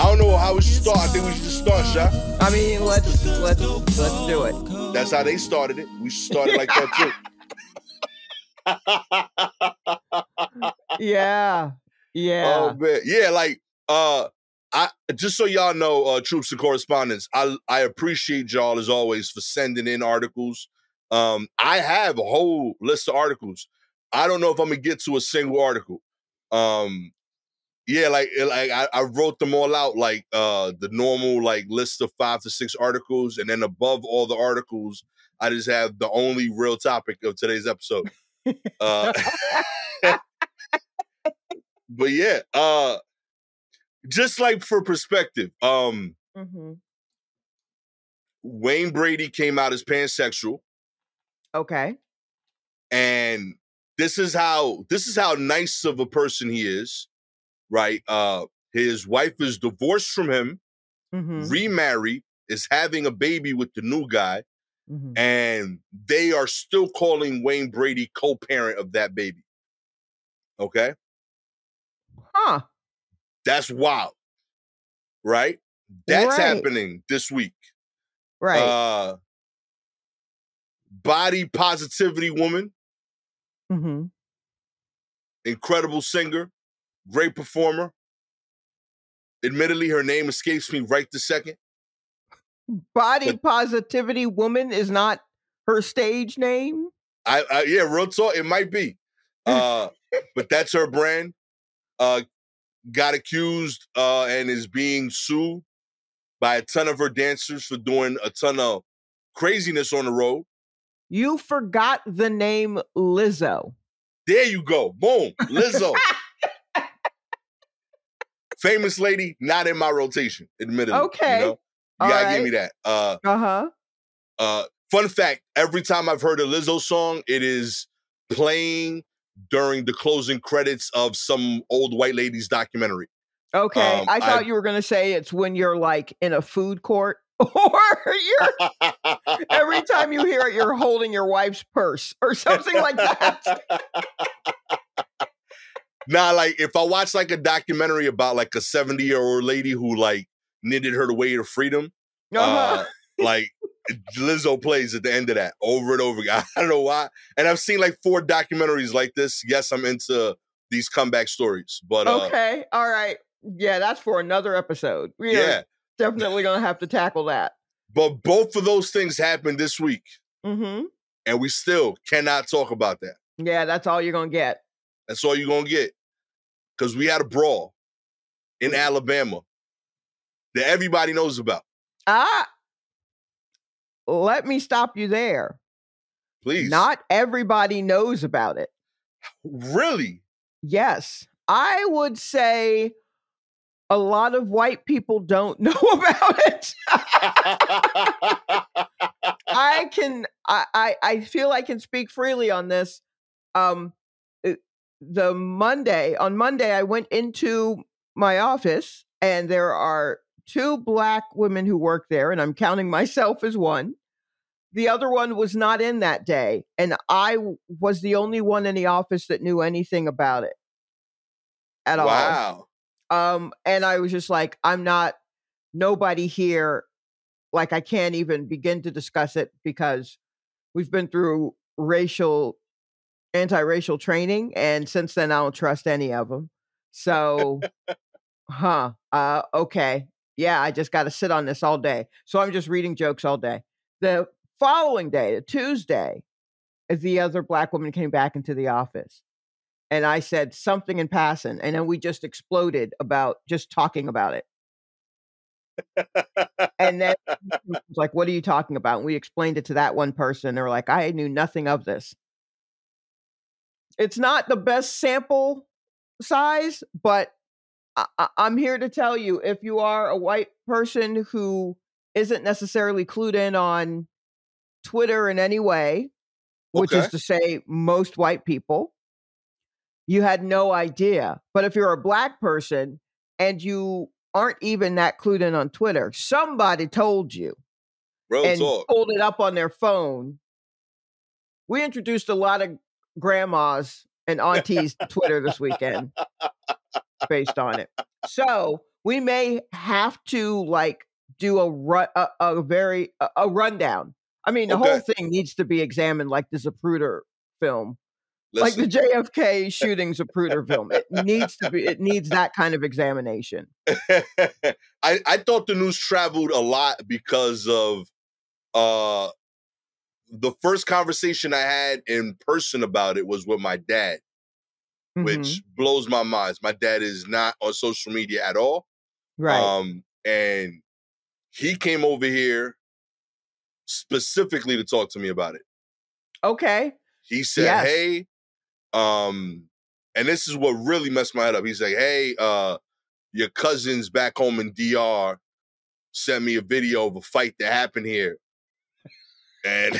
I don't know how we should start. I think we should just start, Sha. I mean, let's let's let's do it. That's how they started it. We started like that too. Yeah. Yeah. Oh man, yeah, like uh, I just so y'all know, uh, troops and correspondents, I I appreciate y'all as always for sending in articles. Um, I have a whole list of articles. I don't know if I'm gonna get to a single article. Um, yeah, like like I, I wrote them all out, like uh the normal like list of five to six articles, and then above all the articles, I just have the only real topic of today's episode. Uh, but yeah, uh just like for perspective, um hmm Wayne Brady came out as pansexual, Okay. and this is how this is how nice of a person he is, right? Uh his wife is divorced from him, hmm remarried, is having a baby with the new guy, hmm and they are still calling Wayne Brady co-parent of that baby. Okay? Huh. That's wild. Right? That's Right. happening this week. Right. Uh body positivity woman, Mm-hmm. incredible singer, great performer. Admittedly, her name escapes me right the second. Body but- positivity woman is not her stage name. I, I yeah, real talk, it might be. Uh, but that's her brand. Uh got accused uh and is being sued by a ton of her dancers for doing a ton of craziness on the road. You forgot the name Lizzo. There you go. Boom. Lizzo. Famous lady, not in my rotation, admittedly. Okay. You, know? you gotta right. give me that. Uh Uh huh. uh fun fact, every time I've heard a Lizzo song, it is playing during the closing credits of some old white lady's documentary. Okay. Um, I thought I- you were to say it's when you're like in a food court or you're every time you hear it, you're holding your wife's purse or something like that. Nah, like if I watch like a documentary about like a 70 year old lady who like knitted her way to freedom, Uh-huh. uh, like Lizzo plays at the end of that over and over again. I don't know why. And I've seen like four documentaries like this. Yes, I'm into these comeback stories, but uh, okay. All right. Yeah, that's for another episode. We are yeah. definitely going to have to tackle that. But both of those things happened this week, Mm-hmm. and we still cannot talk about that. Yeah, that's all you're going to get. That's all you're gonna get. Because we had a brawl in Alabama that everybody knows about. Ah, let me stop you there. Please. Not everybody knows about it. really. Yes, I would say a lot of white people don't know about it. I can, I, I, I feel I can speak freely on this. Um, the Monday on Monday, I went into my office, and there are two black women who work there, and I'm counting myself as one. The other one was not in that day, and I was the only one in the office that knew anything about it at all. wow. Um, and I was just like, I'm not nobody here. Like, I can't even begin to discuss it because we've been through racial, anti-racial training, and since then, I don't trust any of them. So, huh? Uh, okay, yeah, I just got to sit on this all day. So I'm just reading jokes all day. The following day, the Tuesday, the other black woman came back into the office and I said something in passing, and then we just exploded about just talking about it. And then was like, "What are you talking about?" And we explained it to that one person. They were like, "I knew nothing of this." It's not the best sample size, but I- I'm here to tell you: if you are a white person who isn't necessarily clued in on Twitter in any way, which is to say, most white people, you had no idea. But if you're a black person and you aren't even that clued in on Twitter, somebody told you Real and talk. pulled it up on their phone. We introduced a lot of grandmas and aunties Twitter this weekend based on it. So we may have to like do a run a, a very a, a rundown. I mean, the Okay. whole thing needs to be examined like the Zapruder film, Listen, like the JFK shooting Zapruder film. It needs to be. It needs that kind of examination. I I thought the news traveled a lot because of uh the first conversation I had in person about it was with my dad, Mhm. which blows my mind. My dad is not on social media at all. right. Um, and he came over here specifically to talk to me about it. okay. He said, Yes. "Hey, um, and this is what really messed my head up. He's like, "Hey, uh, your cousins back home in DR sent me a video of a fight that happened here, and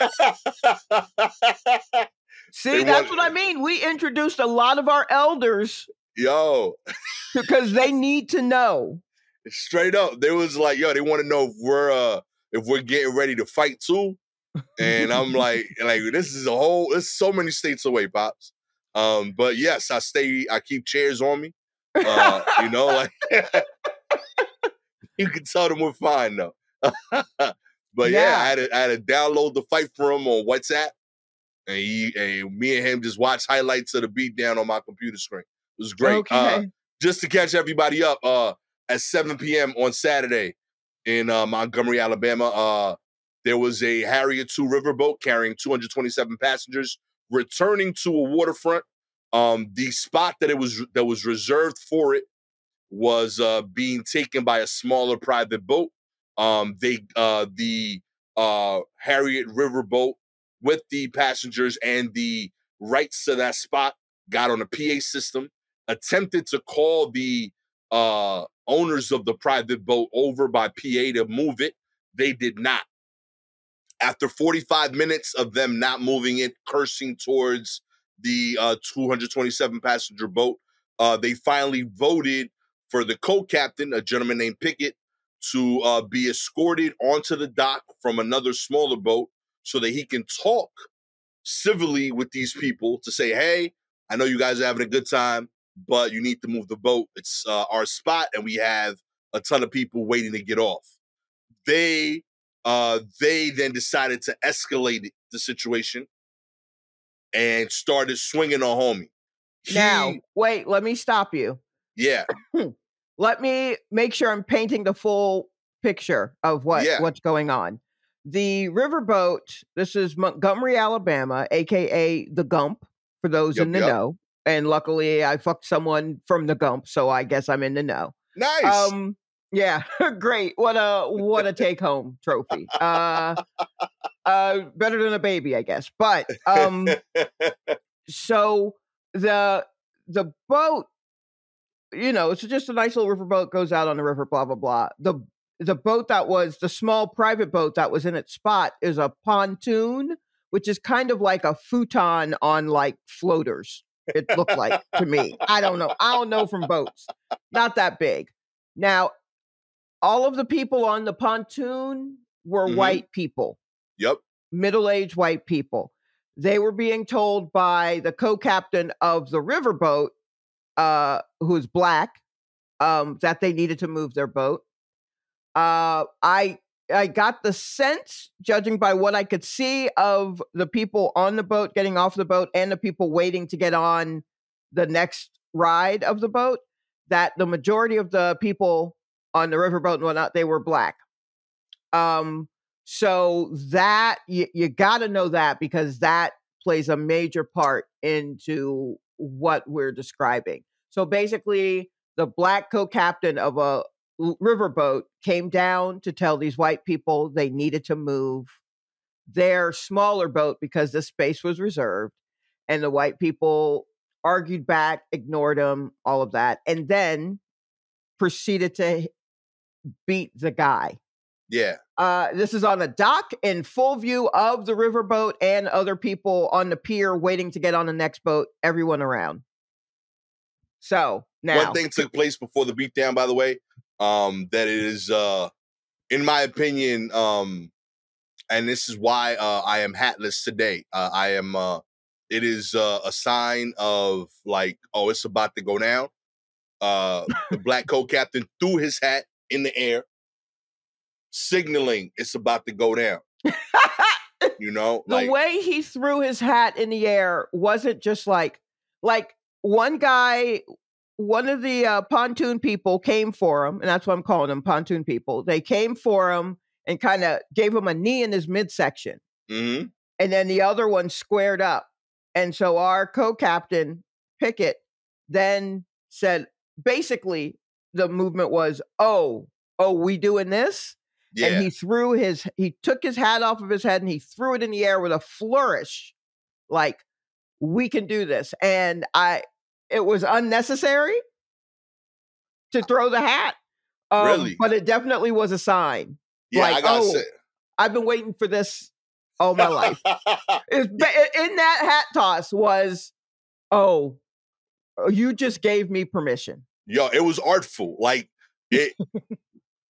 See, They that's what I mean. We introduced a lot of our elders yo, because they need to know. straight up, there was like, yo, they want to know if we're uh if we're getting ready to fight too." And I'm like, like this is a whole. it's so many states away, pops. Um, but yes, I stay. I keep chairs on me. Uh, you know, like you can tell them we're fine though. But yeah, Yeah. I had to, I had to download the fight for him on WhatsApp, and he and me and him just watched highlights of the beatdown on my computer screen. It was great. Okay. Uh, just to catch everybody up, uh, at 7 p.m. on Saturday in uh, Montgomery, Alabama, uh, there was a Harriott 2 riverboat carrying 227 passengers returning to a waterfront. Um, the spot that it was that was reserved for it was uh, being taken by a smaller private boat. Um, they uh, the uh, Harriott riverboat with the passengers and the rights to that spot got on a PA system, attempted to call the uh, owners of the private boat over by PA to move it. They did not. After 45 minutes of them not moving it, cursing towards the uh, 227 passenger boat, uh, they finally voted for the co-captain, a gentleman named Pickett, to uh, be escorted onto the dock from another smaller boat so that he can talk civilly with these people to say, "Hey, I know you guys are having a good time, but you need to move the boat. It's uh, our spot, and we have a ton of people waiting to get off." They uh, they then decided to escalate the situation and started swinging on homie. He- now, wait, let me stop you. yeah, Let me make sure I'm painting the full picture of what Yeah. what's going on. The riverboat, this is Montgomery, Alabama, aka the Gump, for those in the yup. know. And luckily I fucked someone from the Gump, so I guess I'm in the know. nice. Um yeah, great. What a what a take home trophy. Uh uh better than a baby, I guess. But um so the the boat you know it's just a nice little river boat goes out on the river blah blah blah the the boat that was the small private boat that was in its spot is a pontoon which is kind of like a futon on like floaters it looked like to me i don't know i don't know from boats not that big now all of the people on the pontoon were Mhm. white people yep. middle-aged white people. They were being told by the co-captain of the riverboat, uh, who's black, um, that they needed to move their boat. Uh, I I got the sense, judging by what I could see of the people on the boat getting off the boat and the people waiting to get on the next ride of the boat, that the majority of the people on the riverboat and whatnot, they were black. Um, so that you, you got to know that because that plays a major part into what we're describing. So basically, the black co-captain of a riverboat came down to tell these white people they needed to move their smaller boat because the space was reserved, and the white people argued back, ignored him, all of that, and then proceeded to beat the guy. Yeah. Uh, this is on a dock in full view of the riverboat and other people on the pier waiting to get on the next boat, everyone around. So now, One thing took place before the beatdown, by the way, um, that is, uh, in my opinion, um, and this is why uh, I am hatless today. Uh, I am. Uh, it is uh, a sign of like, oh, it's about to go down. Uh, the black co-captain threw his hat in the air, signaling it's about to go down. You know, the like way he threw his hat in the air wasn't just like like one guy one of the uh, pontoon people came for him and that's what i'm calling them pontoon people. They came for him and kind of gave him a knee in his midsection. Mhm. and then the other one squared up. And so our co-captain pickett then said basically the movement was oh oh we doing this? Yeah, and he threw his he took his hat off of his head and he threw it in the air with a flourish like we can do this. And i it was unnecessary to throw the hat um, Really? but it definitely was a sign yeah. I like, gotta oh, say. i've been waiting for this all my life It's in that hat toss was oh you just gave me permission Yo, it was artful. Like it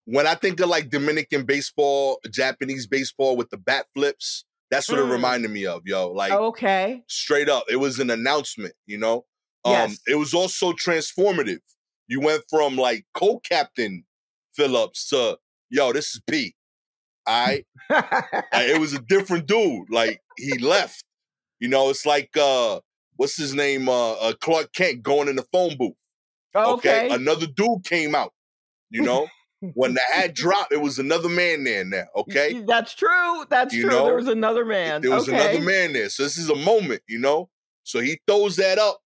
when I think of like Dominican baseball, Japanese baseball with the bat flips, that's what Mm. it reminded me of, yo. Like okay straight up. It was an announcement, you know? Um Yes. it was also transformative. You went from like co-captain Phillips to yo, this is Pete. I, Like, it was a different dude. Like he left. You know, it's like uh what's his name? Uh, uh Clark Kent going in the phone booth. okay, Another dude came out. You know, when the hat dropped, it was another man there now. Okay. That's true. That's You true. know, there was another man. There was okay. another man there. So this is a moment, you know? So he throws that up.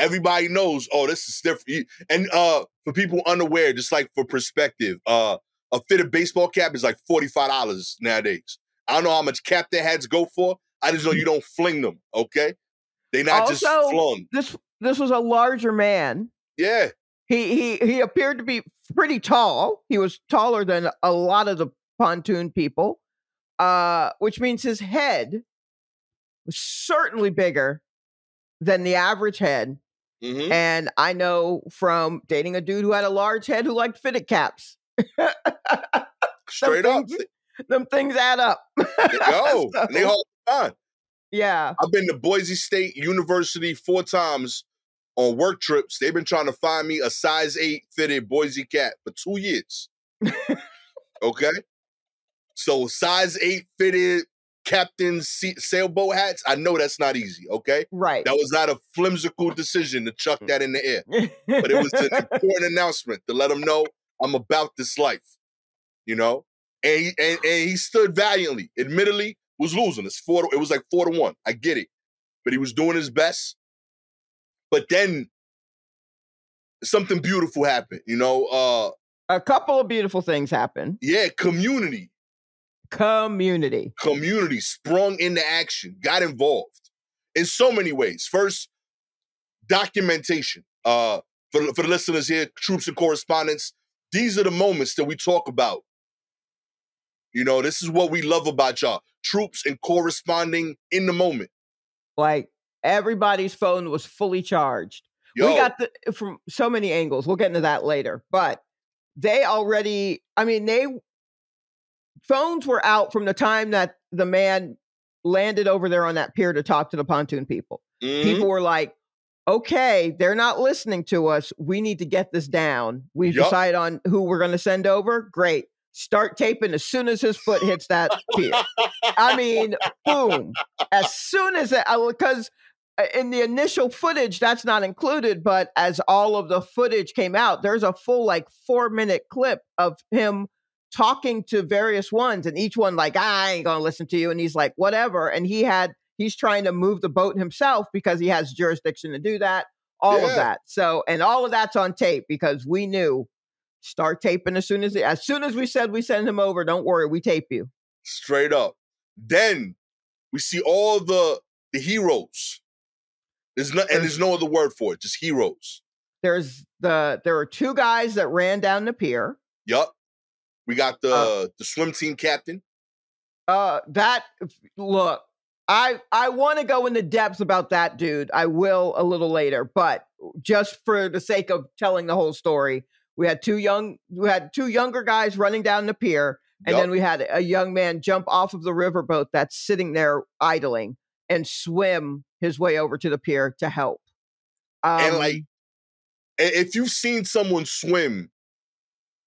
Everybody knows, oh, this is different. And uh for people unaware, just like for perspective, uh a fitted baseball cap is like $45 nowadays. I don't know how much cap their hats go for. I just know you don't fling them, okay? They not just Also- flung. This this was a larger man. Yeah. He he he appeared to be pretty tall. He was taller than a lot of the pontoon people. Uh, which means his head was certainly bigger than the average head. Hmm And I know from dating a dude who had a large head who liked fitted caps. Straight up. things- Them things add up. Go. And they hold on. yeah. I've been to Boise State University four times on work trips. They've been trying to find me a size eight fitted Boise cap for two years. okay. So size eight fitted captain se- sailboat hats. I know that's not easy. Okay. Right. That was not a flimsical decision to chuck that in the air, but it was an important announcement to let them know I'm about this life. You know, and he, and, and he stood valiantly. Admittedly, was losing. It's four. To, it was like four to one. I get it, but he was doing his best. But then something beautiful happened. You know, uh, a couple of beautiful things happened. yeah, community, Community. community sprung into action, got involved in so many ways. First, documentation. Uh, for, for the listeners here, troops and correspondents, these are the moments that we talk about. You know, this is what we love about y'all. Troops and corresponding in the moment. Like everybody's phone was fully charged. Yo, We got the from so many angles. We'll get into that later. But they already, I mean, they phones were out from the time that the man landed over there on that pier to talk to the pontoon people. mhm, People were like, okay, they're not listening to us. We need to get this down. We Yup. decide on who we're going to send over. Great. Start taping as soon as his foot hits that pier. I mean, boom. As soon as it, because in the initial footage, that's not included, but as all of the footage came out, there's a full like four minute clip of him talking to various ones, and each one like, I ain't gonna listen to you. And he's like, whatever. And he had, he's trying to move the boat himself because he has jurisdiction to do that, all of that. So, and all of that's on tape because we knew start taping as soon as, as soon as we said we send him over, don't worry, we tape you. straight up. Then we see all the the heroes. There's no and there's no other word for it, just heroes. there's the there are two guys that ran down the pier. Yup. We got the Uh, the swim team captain. Uh that look, I I want to go into depth about that dude. I will a little later, but just for the sake of telling the whole story, we had two young we had two younger guys running down the pier, and Yup. then we had a young man jump off of the riverboat that's sitting there idling and swim his way over to the pier to help. Um, and like if you've seen someone swim,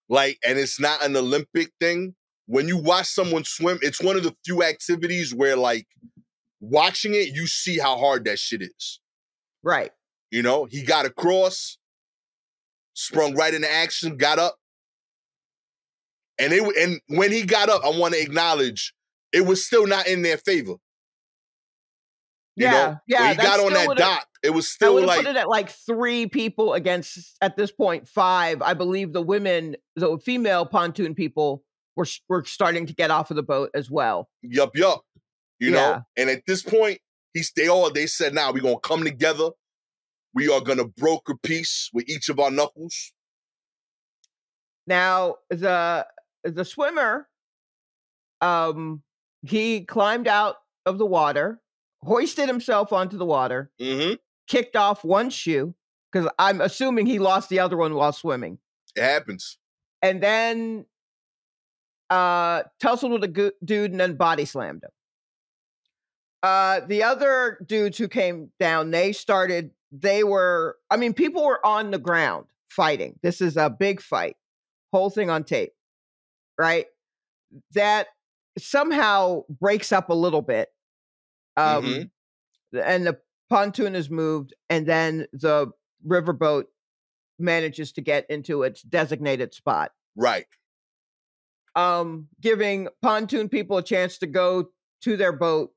like, and it's not an Olympic thing, when you watch someone swim, it's one of the few activities where, like, watching it, you see how hard that shit is. Right. You know, he got across, sprung right into action, got up. And it w- and when he got up, I want to acknowledge it was still not in their favor. You yeah. know, yeah. when he got on that dock, it was still have like put it at like three people against at this point five. I believe the women, the female pontoon people were were starting to get off of the boat as well. yup yup. You know, and at this point, he's they all they said, now we're gonna come together. We are gonna broker peace with each of our knuckles. Now the the swimmer, um, he climbed out of the water, hoisted himself onto the water, Mm-hmm. kicked off one shoe because I'm assuming he lost the other one while swimming, It happens. and then uh tussled with a gu- dude and then body slammed him. Uh, the other dudes who came down, they started. They were. I mean, people were on the ground fighting. This is a big fight. Whole thing on tape, right? That somehow breaks up a little bit. Um, Mhm. and the pontoon is moved, and then the riverboat manages to get into its designated spot Right. um, giving pontoon people a chance to go to their boat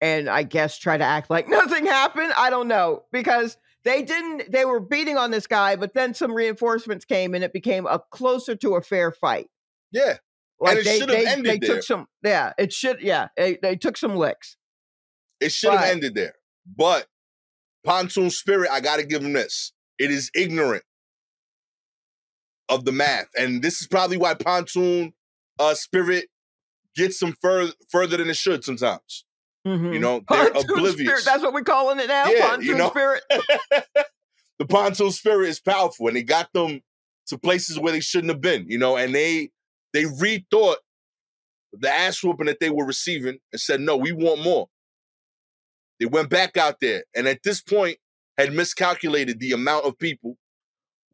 and I guess try to act like nothing happened. I don't know because they didn't, they were beating on this guy, but then some reinforcements came and it became a closer to a fair fight. Yeah. Like it they, should have ended they there. took some, yeah, it should, yeah, they, they took some licks. It should have ended there. But Pontoon Spirit, I got to give him this. It is ignorant of the math. And this is probably why Pontoon uh, Spirit gets them fur- further than it should sometimes. You know, they're Pontoon oblivious. Spirit, that's what we're calling it now. Yeah, pontoon you know. spirit. the Pontoon Spirit is powerful and it got them to places where they shouldn't have been, you know, and they they rethought the ass whooping that they were receiving and said, no, we want more. They went back out there and at this point had miscalculated the amount of people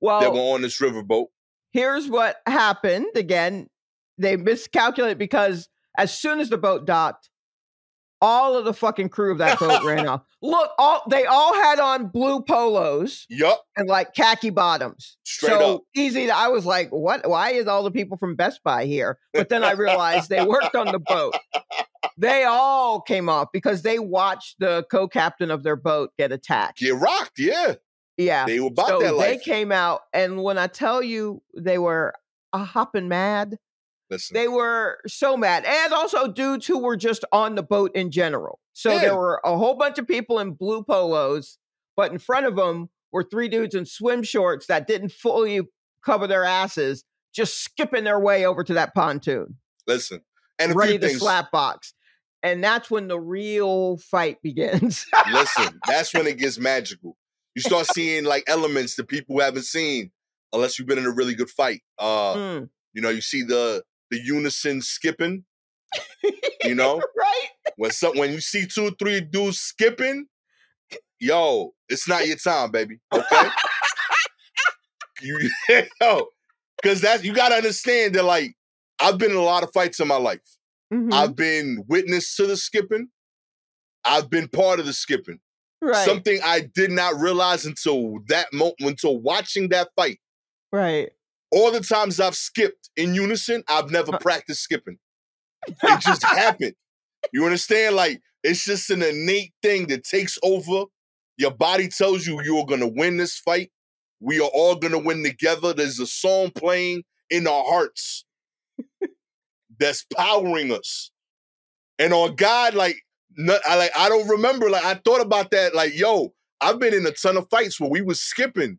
Well, that were on this riverboat. here's what happened again they miscalculated because as soon as the boat docked all of the fucking crew of that boat ran off. Look all they all had on blue polos Yup, and like khaki bottoms. Straight so up. easy to, i was like what? Why is all the people from best buy here? But then i realized they worked on the boat. They all came off because they watched the co-captain of their boat get attacked. Get rocked, yeah. yeah. They were about so that they life. came out, and when I tell you they were a hopping mad, Listen, they were so mad, and also dudes who were just on the boat in general. So Yeah. there were a whole bunch of people in blue polos, but in front of them were three dudes in swim shorts that didn't fully cover their asses, just skipping their way over to that pontoon, listen. And ready to things. slap box. And that's when the real fight begins. Listen, that's when it gets magical. You start seeing like elements that people haven't seen unless you've been in a really good fight. Uh, Mm, you know, you see the the unison skipping. You know, right? when some when you see two or three dudes skipping, yo, it's not your time, baby. Okay, you yo, because that's you gotta understand that like I've been in a lot of fights in my life. Mhm, I've been witness to the skipping. I've been part of the skipping. right. Something I did not realize until that moment, until watching that fight. right. All the times I've skipped in unison, I've never practiced skipping. It just happened. You understand? Like it's just an innate thing that takes over. Your body tells you you are gonna win this fight. We are all gonna win together. There's a song playing in our hearts that's powering us. And on God, like, no, I like I don't remember. Like I thought about that. Like, yo, I've been in a ton of fights where we was skipping,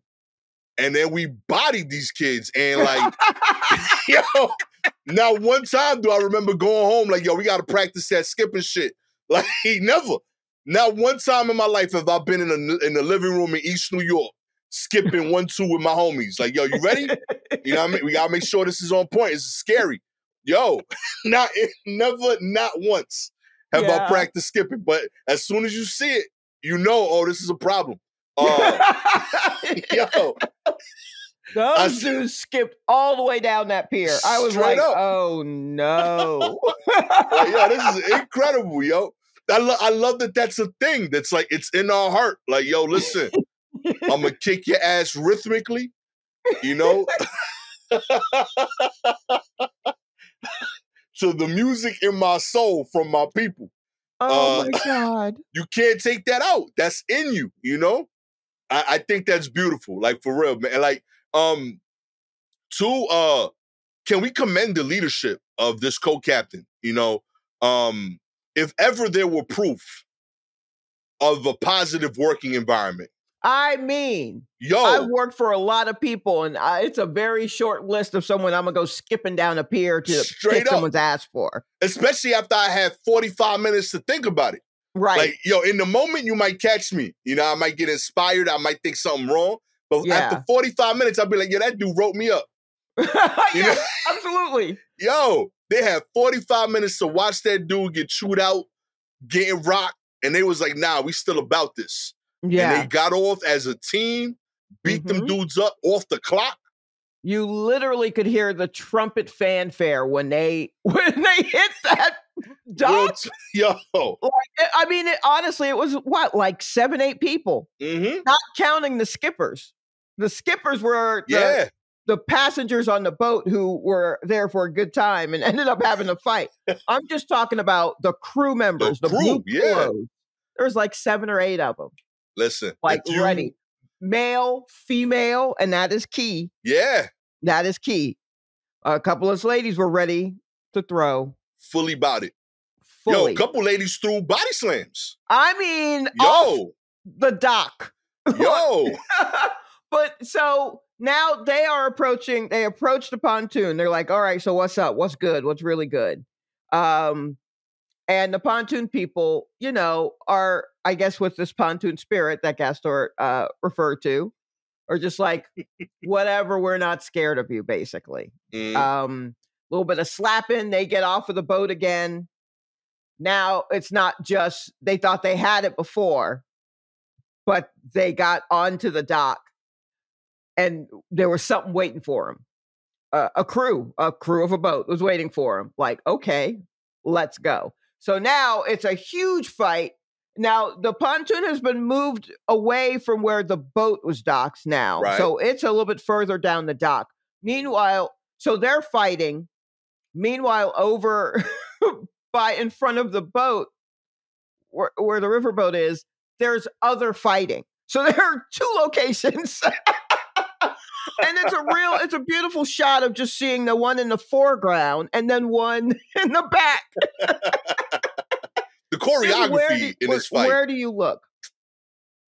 and then we bodied these kids, and like, yo, now one time do I remember going home like, yo, we got to practice that skipping shit. Like, he never. Not one time in my life have I been in a, in the living room in East New York skipping one two with my homies. Like, yo, you ready? You know what I mean? We gotta make sure this is on point. It's scary. Yo, not never, not once have Yeah. I practiced skipping. But as soon as you see it, you know, oh, this is a problem. Uh, yo, Those dudes skipped all the way down that pier. I was like, up. oh no. like, yo, this is incredible, yo. I, lo- I love that that's a thing that's like it's in our heart. Like, yo, listen, I'm gonna kick your ass rhythmically, you know, to the music in my soul from my people. oh Uh, my God. You can't take that out. That's in you, you know. I, I think that's beautiful, like for real, man. Like, um, two, uh, can we commend the leadership of this co-captain? You know, um, if ever there were proof of a positive working environment, I mean, yo, I've worked for a lot of people, and I, it's a very short list of someone I'm gonna go skipping down a pier to Straight up. someone's ass for. especially after I had 45 minutes to think about it. Right. Like, yo, in the moment you might catch me. You know, I might get inspired, I might think something wrong. But Yeah. after 45 minutes, I'll be like, yo, that dude wrote me up. Yeah, absolutely. Yo, they had 45 minutes to watch that dude get chewed out, getting rocked, and they was like, nah, we still about this. Yeah. And they got off as a team, beat them Mhm. dudes up off the clock. You literally could hear the trumpet fanfare when they when they hit that Real dock. t- Yo. I- I mean, it, honestly, it was what like seven, eight people, hmm not counting the skippers. The skippers were the, Yeah. the passengers on the boat who were there for a good time and ended up having a fight. I'm just talking about the crew members, the, crew, blue yeah. pillows. There's like seven or eight of them, Listen. like you- ready, male, female, and that is key. Yeah. That is key. A couple of ladies were ready to throw Fully about it. fully. Yo, a couple ladies threw body slams. I mean, Yo. the dock. Yo. but so now they are approaching they approach the pontoon they're like all right so what's up what's good what's really good um and the pontoon people you know are i guess with this pontoon spirit that gastor uh referred to are just like whatever we're not scared of you basically Mhm. um little bit of slapping they get off of the boat again. Now it's not just they thought they had it before but they got onto the dock and there was something waiting for them uh, a crew a crew of a boat was waiting for him like okay let's go. So now it's a huge fight. Now the pontoon has been moved away from where the boat was docked now Right. so it's a little bit further down the dock. Meanwhile so they're fighting meanwhile over by in front of the boat where, where the riverboat is there's other fighting so there are two locations and it's a real it's a beautiful shot of just seeing the one in the foreground and then one in the back the choreography in where- this fight. where do you look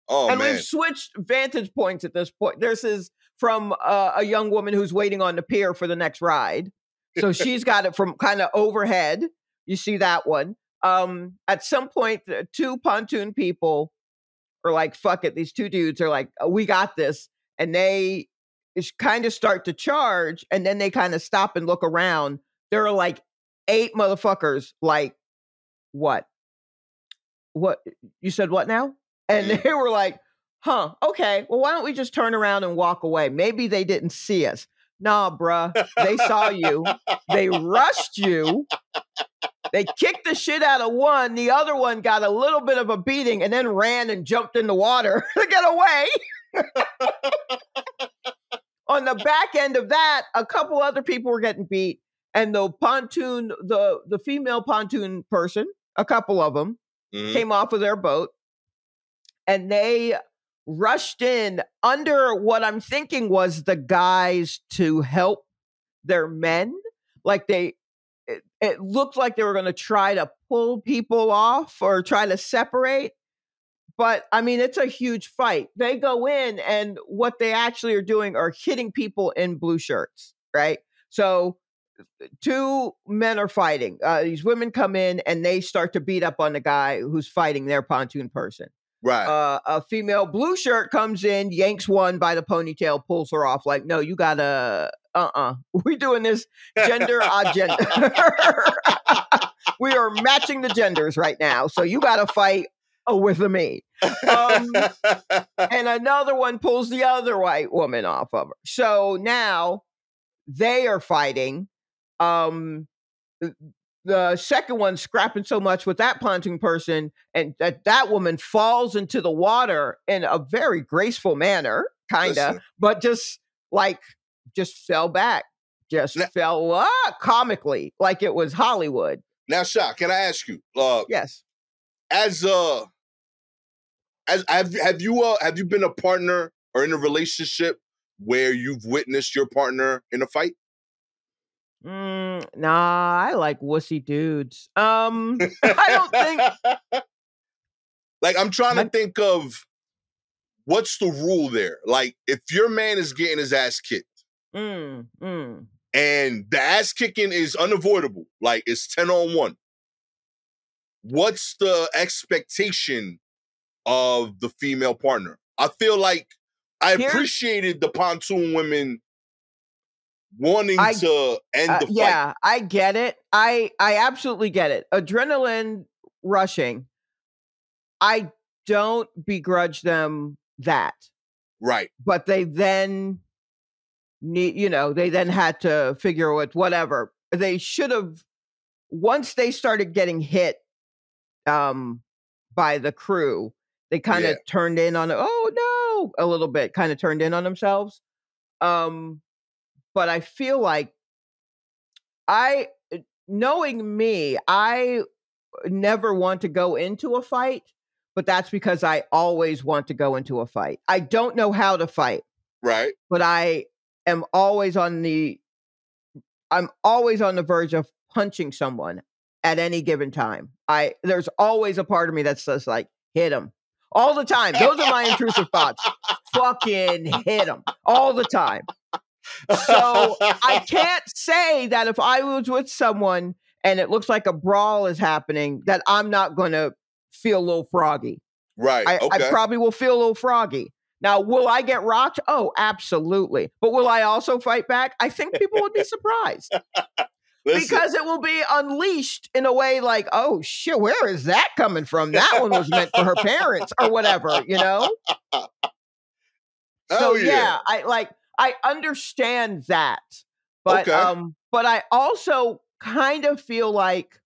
oh and man. we've switched vantage points at this point. This is from uh, a young woman who's waiting on the pier for the next ride. So she's got it from kind of overhead. You see that one. Um, at some point, two pontoon people are like, fuck it. These two dudes are like, "Oh, we got this. And they kind of start to charge. And then they kind of stop and look around. There are like eight motherfuckers, like, what? What? You said what now? And they were like, huh, okay, well, why don't we just turn around and walk away? Maybe they didn't see us. Nah, bruh, they saw you. They rushed you. They kicked the shit out of one. The other one got a little bit of a beating and then ran and jumped in the water to get away. On the back end of that, a couple other people were getting beat. And the pontoon, the the female pontoon person, a couple of them, Mhm. came off of their boat and they rushed in under what I'm thinking was the guys to help their men. Like they, it, it looked like they were going to try to pull people off or try to separate. But I mean, it's a huge fight. They go in, and what they actually are doing are hitting people in blue shirts, right? So, two men are fighting. Uh, these women come in and they start to beat up on the guy who's fighting their pontoon person. Right. Uh, a female blue shirt comes in, yanks one by the ponytail, pulls her off. Like, no, you gotta, uh, uh-uh. uh, we are doing this gender agenda. we are matching the genders right now, so you gotta fight with a me. Um, and another one pulls the other white woman off of her. So now they are fighting. Um, the second one scrapping so much with that pontoon person, and that that woman falls into the water in a very graceful manner, kind of, but just like just fell back, just now, fell uh, comically, like it was Hollywood. Now, Shah, can I ask you? Uh, yes. As uh, as have have you uh have you been a partner or in a relationship where you've witnessed your partner in a fight? Mm, nah, I like wussy dudes. Um, I don't think. like I'm trying to think of what's the rule there. Like if your man is getting his ass kicked, mm, mm. and the ass kicking is unavoidable, like it's ten on one. What's the expectation of the female partner? I feel like I appreciated the pontoon women wanting I, to end uh, the fight. Yeah, I get it. I I absolutely get it. Adrenaline rushing. I don't begrudge them that. Right. But they then need, you know, they then had to figure out whatever. They should have once they started getting hit um by the crew, they kind of yeah. turned in on oh no a little bit, kind of turned in on themselves. Um but I feel like I, eh, knowing me, I never want to go into a fight, but that's because I always want to go into a fight. I don't know how to fight. Right. But I am always on the, I'm always on the verge of punching someone at any given time. I, there's always a part of me that says, like, hit him all the time. Those are my intrusive thoughts. Fucking hit him all the time so I can't say that if I was with someone and it looks like a brawl is happening, that I'm not going to feel a little froggy. Right. I, okay. I probably will feel a little froggy. Now, will I get rocked? Oh, absolutely. But will I also fight back? I think people would be surprised. because it will be unleashed in a way like, oh shit, where is that coming from? That one was meant for her parents or whatever, you know? Oh, so yeah. yeah, I like I understand that. But okay. um but I also kind of feel like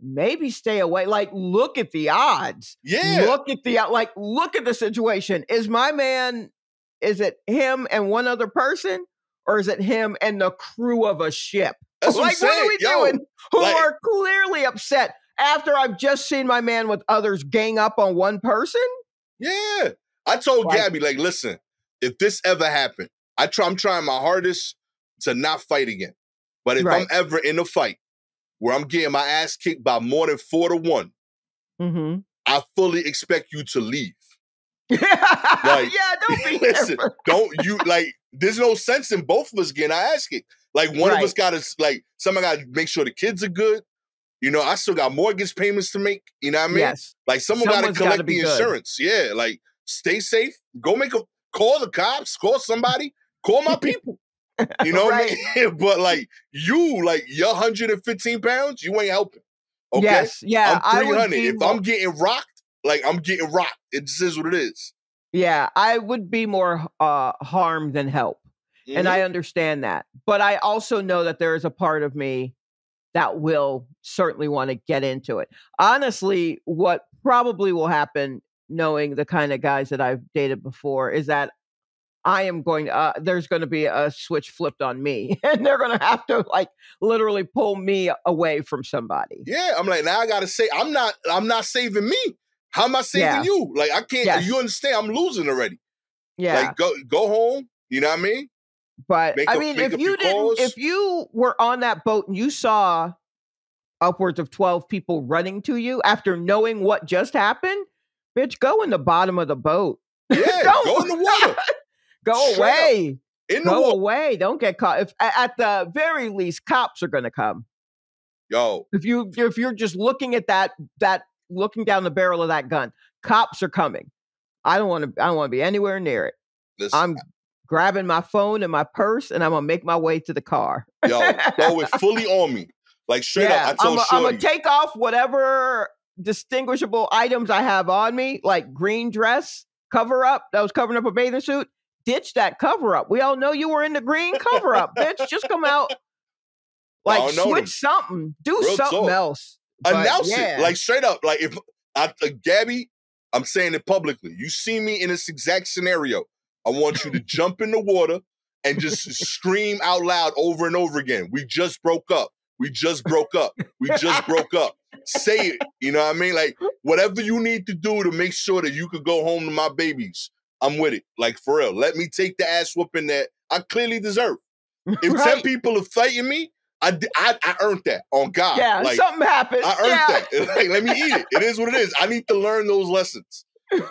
maybe stay away. Like look at the odds. Yeah. Look at the like look at the situation. Is my man is it him and one other person or is it him and the crew of a ship? That's like what, what are we Yo, doing? Who like, are clearly upset after I've just seen my man with others gang up on one person? Yeah. I told like, Gabby, like, listen, if this ever happened, I try. I'm trying my hardest to not fight again. But if right. I'm ever in a fight where I'm getting my ass kicked by more than four to one, mm-hmm. I fully expect you to leave. like, yeah, don't be listen. Don't you like? There's no sense in both of us getting our ass kicked. Like one right. of us got to like somebody got to make sure the kids are good. You know, I still got mortgage payments to make. You know what I mean? Yes. Like someone got to collect the insurance. Good. Yeah. Like stay safe. Go make a call the cops, call somebody, call my people. You know right. what I mean? but like you, like you're 115 pounds, you ain't helping. Okay. Yes, yeah. I'm 300. if more... I'm getting rocked, like I'm getting rocked. It just is what it is. Yeah, I would be more uh harm than help. Mm-hmm. And I understand that. But I also know that there is a part of me that will certainly want to get into it. Honestly, what probably will happen knowing the kind of guys that I've dated before is that I am going to, uh, there's going to be a switch flipped on me and they're going to have to like literally pull me away from somebody. Yeah. I'm like, now I got to say, I'm not, I'm not saving me. How am I saving yeah. you? Like, I can't, yes. you understand? I'm losing already. Yeah. Like, go, go home. You know what I mean? But make I mean, if you didn't, calls. if you were on that boat and you saw upwards of 12 people running to you after knowing what just happened, Bitch, go in the bottom of the boat. Yeah, go in the water. go Straight away. In go water. away. Don't get caught. If at the very least, cops are gonna come. Yo. If you if you're just looking at that that looking down the barrel of that gun, cops are coming. I don't want to I don't want to be anywhere near it. Listen, I'm grabbing my phone and my purse and I'm gonna make my way to the car. Yo, throw it fully on me. Like straight yeah, up. I told I'm, I'm gonna take off whatever distinguishable items I have on me, like green dress, cover up that was covering up a bathing suit. Ditch that cover up. We all know you were in the green cover up, bitch. Just come out, like switch something, do Real something talk. else. But, Announce yeah. it, like straight up. Like if I, uh, Gabby, I'm saying it publicly. You see me in this exact scenario. I want you to jump in the water and just scream out loud over and over again. We just broke up. We just broke up. We just broke up. Say it. You know what I mean? Like whatever you need to do to make sure that you could go home to my babies. I'm with it. Like for real. Let me take the ass whooping that I clearly deserve. If right. 10 people are fighting me, I, I, I earned that on God. Yeah, like, something happened. I earned yeah. that. Like, let me eat it. It is what it is. I need to learn those lessons.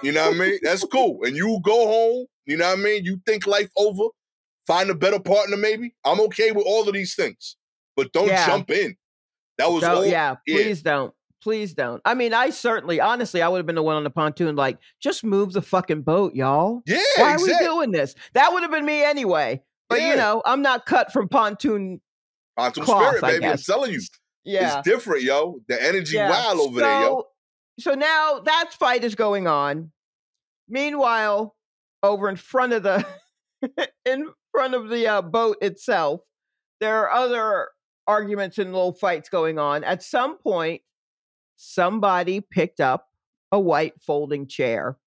You know what I mean? That's cool. And you go home, you know what I mean? You think life over, find a better partner, maybe. I'm okay with all of these things. But don't yeah. jump in. That was all, yeah, please yeah. don't. Please don't. I mean, I certainly, honestly, I would have been the one on the pontoon, like, just move the fucking boat, y'all. Yeah. Why exactly. are we doing this? That would have been me anyway. But yeah. you know, I'm not cut from pontoon. Pontoon cloth, spirit, baby. I'm telling you. Yeah. It's different, yo. The energy yeah. wild over so, there, yo. So now that fight is going on. Meanwhile, over in front of the in front of the uh, boat itself, there are other arguments and little fights going on. At some point, somebody picked up a white folding chair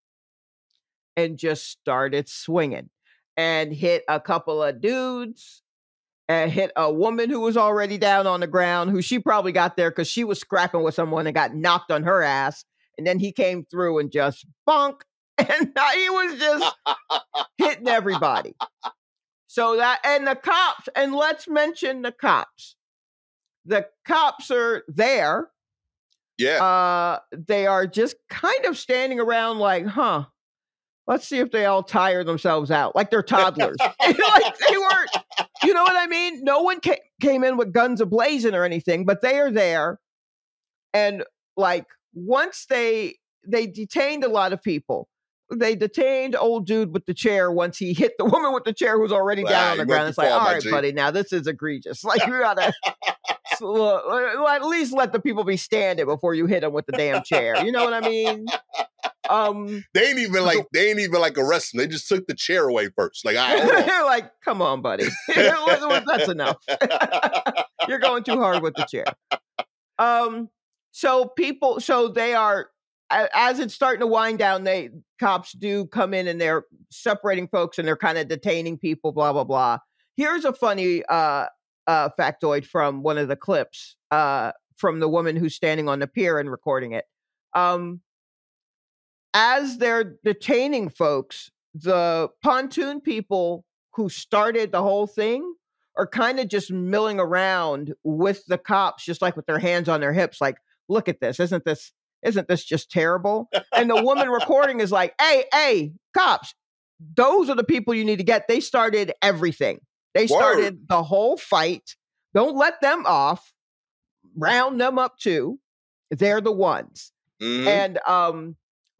and just started swinging and hit a couple of dudes and hit a woman who was already down on the ground who she probably got there because she was scrapping with someone and got knocked on her ass. And then he came through and just bonk and he was just hitting everybody. So that and the cops and let's mention the cops the cops are there yeah uh they are just kind of standing around like huh let's see if they all tire themselves out like they're toddlers. like they weren't, you know what I mean? No one ca- came in with guns ablazing or anything, but they are there. And like once they they detained a lot of people. They detained old dude with the chair once he hit the woman with the chair who's already down on the ground. It's like, all right, buddy, now this is egregious. Like you gotta at least let the people be standing before you hit them with the damn chair. You know what I mean? Um, they ain't even like they ain't even like arresting. They just took the chair away first. Like, I they're like, come on, buddy, that's enough. You're going too hard with the chair. Um, so people, so they are as it's starting to wind down. They cops do come in and they're separating folks and they're kind of detaining people. Blah blah blah. Here's a funny uh, uh, factoid from one of the clips uh, from the woman who's standing on the pier and recording it. Um, as they're detaining folks, the pontoon people who started the whole thing are kind of just milling around with the cops, just like with their hands on their hips, like, look at this. Isn't this isn't this just terrible? And the woman recording is like, hey, hey, cops, those are the people you need to get. They started everything. They started Word. the whole fight. Don't let them off. Round them up too. They're the ones. Mm-hmm. And um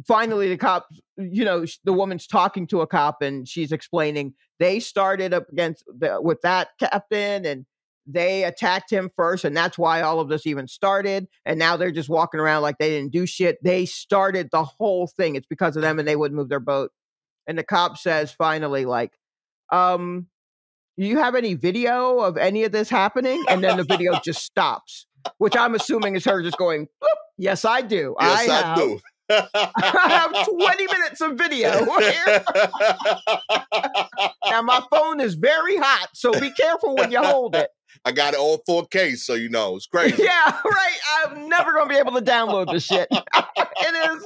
finally the cop you know the woman's talking to a cop and she's explaining they started up against the, with that captain and they attacked him first and that's why all of this even started and now they're just walking around like they didn't do shit. They started the whole thing. It's because of them and they wouldn't move their boat. And the cop says finally like um do you have any video of any of this happening? And then the video just stops which i'm assuming is her just going yes i do. Yes i, I do I have 20 minutes of video now my phone is very hot, so be careful when you hold it. I got it all 4K, so you know it's crazy. Yeah, right. I'm never gonna be able to download this shit. it is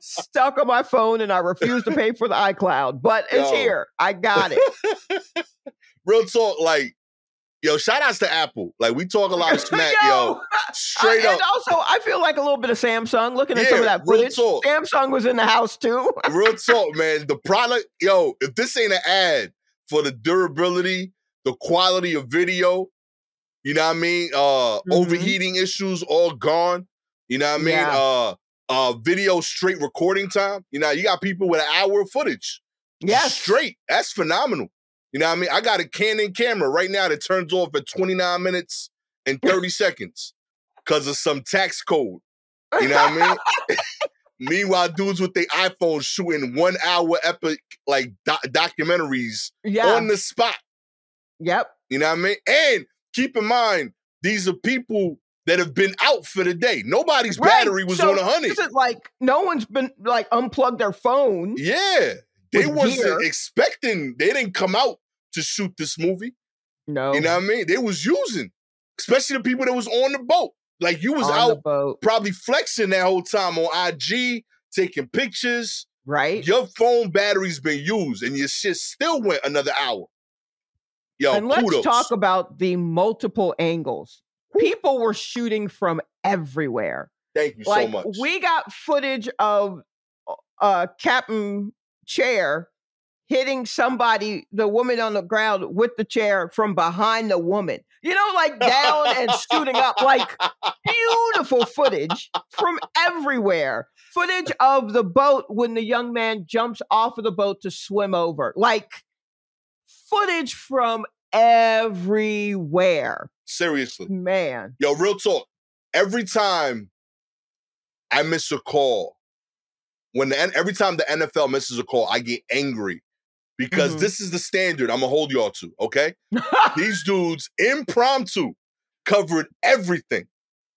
stuck on my phone, and I refuse to pay for the iCloud, but it's Yo. here. I got it. Real talk, like Yo, shout outs to Apple. Like we talk a lot of smack, yo. yo straight up. And also, I feel like a little bit of Samsung. Looking at yeah, some of that footage, talk. Samsung was in the house too. real talk, man. The product, yo. If this ain't an ad for the durability, the quality of video, you know what I mean? Uh, mm-hmm. overheating issues all gone. You know what I mean? Yeah. Uh, uh, video straight recording time. You know, you got people with an hour of footage. Yeah, straight. That's phenomenal. You know what I mean? I got a Canon camera right now that turns off at 29 minutes and 30 seconds because of some tax code. You know what I mean? Meanwhile, dudes with their iPhones shooting one hour epic like doc- documentaries Yeah. on the spot. yep. You know what I mean? And keep in mind, these are people that have been out for the day. Nobody's Right, battery was so on a hundred. Is it like no one's been like unplugged their phone? Yeah. They wasn't gear. expecting, they didn't come out to shoot this movie. No. You know what I mean? They was using, especially the people that was on the boat. Like you was on out probably flexing that whole time on IG, taking pictures. right? Your phone battery's been used and your shit still went another hour. Yo, and let's kudos. talk about the multiple angles. People were shooting from everywhere. Thank you like so much. we got footage of uh Captain Chair hitting somebody, the woman on the ground with the chair from behind the woman. You know, like down and shooting up, like beautiful footage from everywhere. Footage of the boat when the young man jumps off of the boat to swim over. Like footage from everywhere. Seriously. Man. Yo, real talk. Every time I miss a call, when the every time the NFL misses a call, I get angry because Mhm. this is the standard I'm gonna hold y'all to. Okay, these dudes impromptu covered everything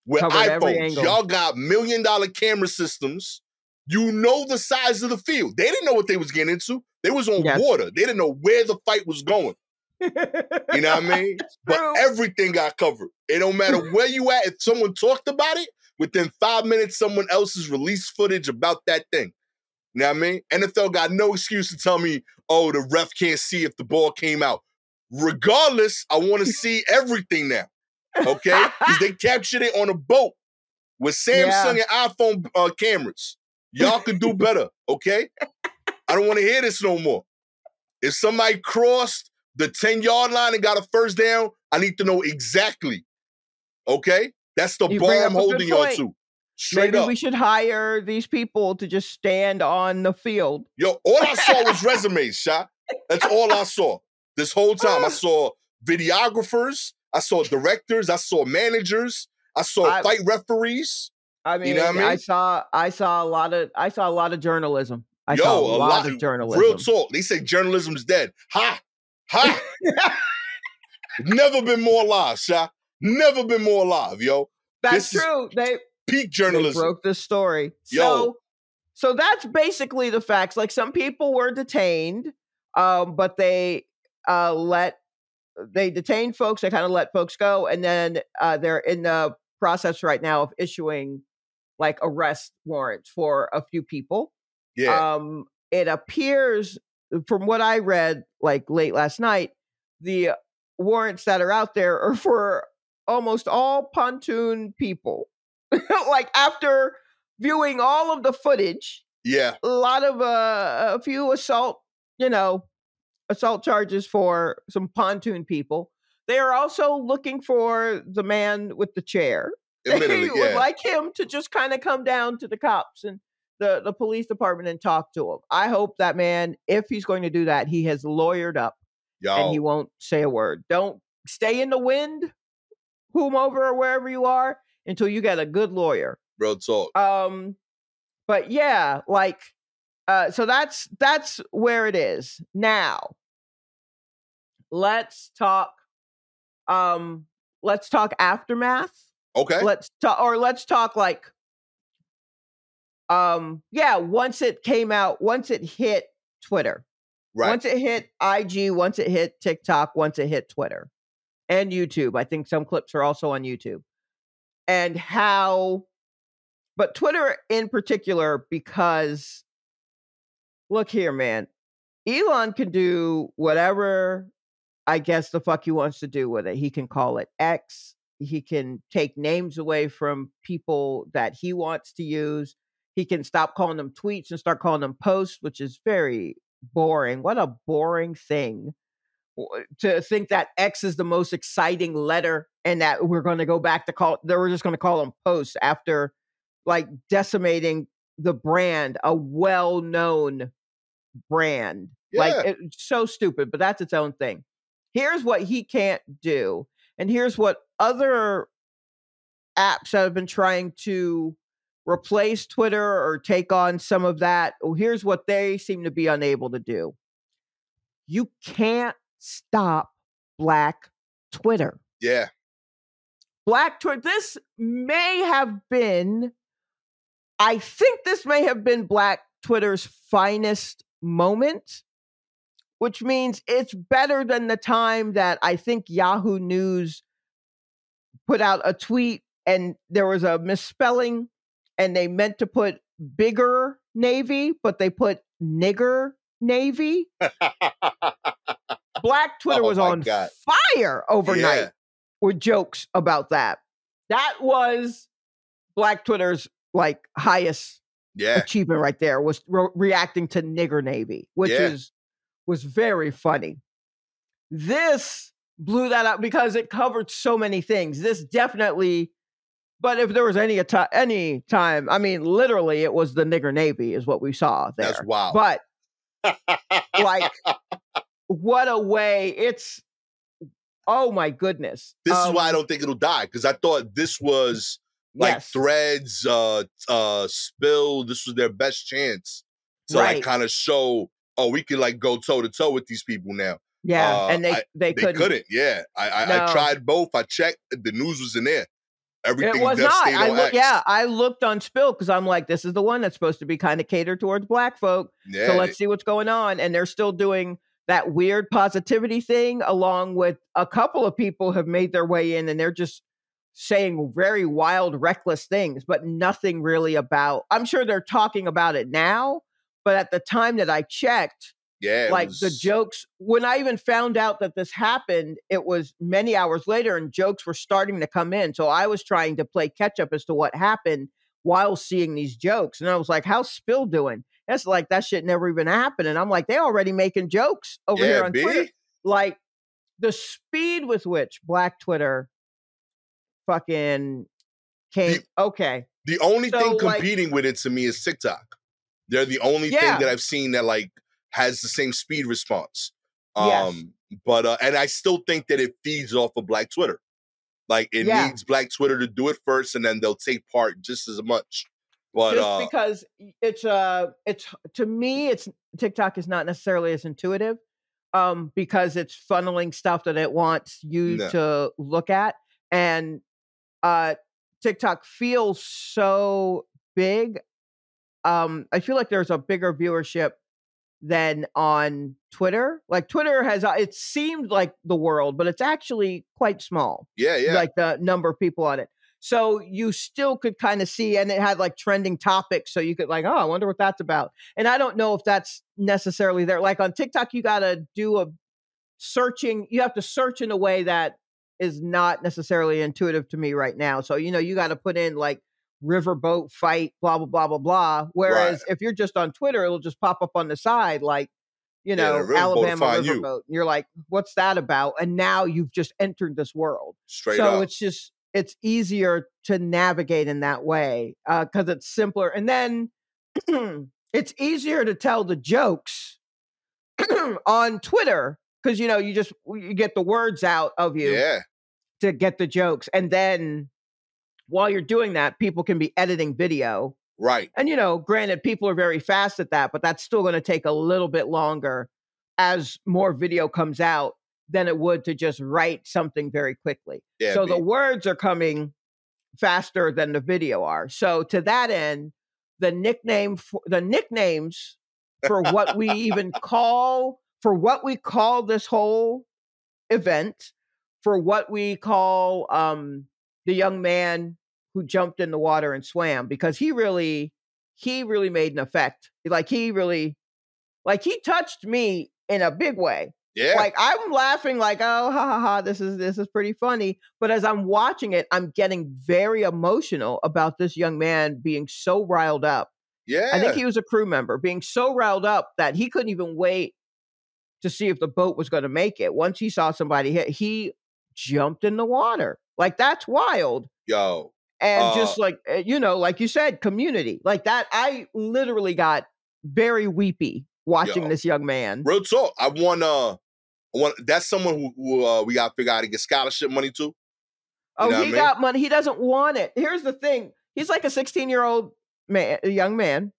with Covered iPhones. Y'all got million dollar camera systems. You know the size of the field. They didn't know what they was getting into. They was on Yes. water. They didn't know where the fight was going. You know what I mean? But everything got covered. It don't matter where you at. If someone talked about it, within five minutes, someone else has released footage about that thing. You know what I mean? NFL got no excuse to tell me, oh, the ref can't see if the ball came out. Regardless, I want to see everything now. Okay? Because they captured it on a boat with Samsung and iPhone uh, cameras. Y'all could do better, okay? I don't want to hear this no more. If somebody crossed the 10 yard line and got a first down, I need to know exactly. Okay? That's the You bar I'm up a good holding y'all to. Straight Maybe up. we should hire these people to just stand on the field. Yo, all I saw was resumes, shot. That's all I saw. This whole time, I saw videographers, I saw directors, I saw managers, I saw I- fight referees. I mean, know what I I saw I saw a lot of I saw a lot of journalism. I Yo, saw a, a lot, lot- of journalism. Real talk. They say journalism's dead. Ha! Ha! Never been more alive, Sha. Never been more alive, yo. That's this true. They Peak they journalism. broke the story. Yo. So so that's basically the facts. Like some people were detained, um, but they uh let they detained folks, they kind of let folks go, and then uh they're in the process right now of issuing like arrest warrants for a few people. yeah. um it appears from what i read like late last night the warrants that are out there are for almost all pontoon people like after viewing all of the footage yeah. a lot of uh, a few assault you know assault charges for some pontoon people they are also looking for the man with the chair they would yeah. like him to just kind of come down to the cops and the, the police department and talk to him. I hope that man, if he's going to do that, he has lawyered up and he won't say a word. Don't stay in the wind, whomever or wherever you are, until you get a good lawyer. real talk. Um, but yeah, like, uh, so that's that's where it is now. Let's talk. Um, let's talk aftermath Okay. let's talk or let's talk like um yeah once it came out once it hit twitter Right. once it hit ig once it hit tiktok once it hit twitter and youtube i think some clips are also on youtube and how but twitter in particular because look here man elon can do whatever i guess the fuck he wants to do with it. He can call it x he can take names away from people that he wants to use he can stop calling them tweets and start calling them posts which is very boring. What a boring thing Uh, to think that x is the most exciting letter and that we're going to go back to call that we're just going to call them posts after like decimating the brand a well-known brand like it's so stupid but that's its own thing here's what he can't do and here's what other apps that have been trying to replace Twitter or take on some of that. Well, here's what they seem to be unable to do. You can't stop black Twitter. Yeah. Black Twitter. This may have been, I think this may have been Black Twitter's finest moment, which means it's better than the time that I think Yahoo News put out a tweet and there was a misspelling and they meant to put bigger Navy, but they put nigger Navy. Black Twitter Oh was on God. fire overnight Yeah. with jokes about that. That was Black Twitter's like highest Yeah. achievement right there was re- reacting to nigger navy, which Yeah. is was very funny. This blew that up because it covered so many things. This definitely, but if there was any ati- any time, I mean, literally, it was the nigger navy is what we saw there. That's wild. But like, what a way! It's oh my goodness. this is why I Um, don't think it'll die because I thought this was like yes. threads, uh, uh, spill. This was their best chance to Right. like kind of show, oh, we can like go toe to toe with these people now. Yeah, uh, and they I- they, They couldn't. couldn't. Yeah, I I, No. I tried both. I checked. The news was in there. Everything It was not. I look, yeah, I looked on Spill because I'm like, this is the one that's supposed to be kind of catered towards black folk. yeah. So let's see what's going on. And they're still doing that weird positivity thing, along with a couple of people have made their way in and they're just saying very wild, reckless things, but nothing really about. I'm sure they're talking about it now, but at the time that I checked, yeah, like the jokes when i even found out that this happened it was many hours later and jokes were starting to come in so i was trying to play catch up as to what happened while seeing these jokes and i was like how's spill doing that's like that shit never even happened and i'm like they already making jokes over yeah, here on B. twitter like the speed with which black twitter fucking came okay The only So, thing like- competing with it to me is TikTok. They're the only Yeah. thing that I've seen that like has the same speed response. Um, Yes. but uh, and I still think that it feeds off of Black Twitter. Like it Yeah. needs Black Twitter to do it first, and then they'll take part just as much. But just uh, because it's uh it's to me it's TikTok is not necessarily as intuitive um because it's funneling stuff that it wants you No. to look at and uh TikTok feels so big um I feel like there's a bigger viewership than on Twitter like Twitter has uh, it seemed like the world but it's actually quite small yeah, yeah, like the number of people on it. So you still could kind of see, and it had like trending topics. So you could like, oh, I wonder what that's about. And I don't know if that's necessarily there. Like on TikTok, you got to do a searching. You have to search in a way that is not necessarily intuitive to me right now. So you know, you got to put in like riverboat fight, blah blah blah blah blah. Whereas if you're just on Twitter, it'll just pop up on the side, like you know, riverboat Alabama find you. riverboat. And you're like, what's that about? And now you've just entered this world straight so up. it's just it's easier to navigate in that way uh, because it's simpler and then it's easier to tell the jokes on twitter because you know you just you get the words out of you yeah, to get the jokes and then while you're doing that people can be editing video right. and you know granted people are very fast at that but that's still going to take a little bit longer as more video comes out than it would to just write something very quickly Yeah, so B. the words are coming faster than the video are. So to that end, the nickname for, the nicknames for what we even call for what we call this whole event, for what we call um the young man who jumped in the water and swam because he really he really made an effect. Like he really like he touched me in a big way yeah, like I'm laughing like oh ha ha ha this is this is pretty funny. But as I'm watching it I'm getting very emotional about this young man being so riled up. Yeah. I think he was a crew member being so riled up that he couldn't even wait to see if the boat was going to make it. Once he saw somebody hit he jumped in the water. Like that's wild. Yo, and just Uh, like uh, you know like you said community. Like that I literally got very weepy watching Yo. this young man. Real talk. I want I want that's someone who, who uh, we got to figure out to get scholarship money to. Oh, know he I mean? got money. He doesn't want it. Here's the thing. he's like a 16 year old man, a young man.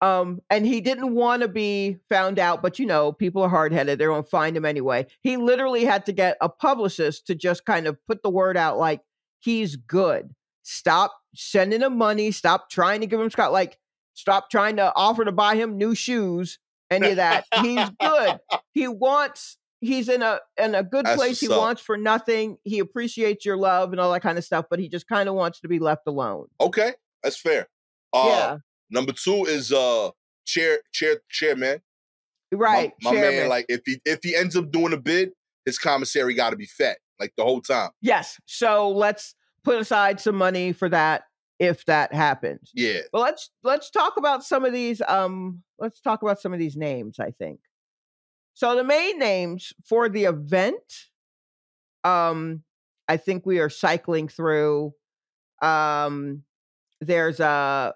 Um, and he didn't want to be found out, but you know, people are hard headed. They're going to find him anyway. He literally had to get a publicist to just kind of put the word out like, he's good. Stop sending him money. Stop trying to give him Scott. Like, stop trying to offer to buy him new shoes, any of that. he's good. He wants, he's in a in a good That's place. He up. wants for nothing. He appreciates your love and all that kind of stuff, but he just kind of wants to be left alone. Okay, that's fair. Uh, yeah. Number two is uh chair chair chairman. My- Right. My, chairman. man, like if he if he ends up doing a bid, his commissary got to be fat like the whole time. Yes. So let's put aside some money for that if that happens. Yeah. But let's let's talk about some of these um let's talk about some of these names, I think. So the main names for the event um I think we are cycling through um there's a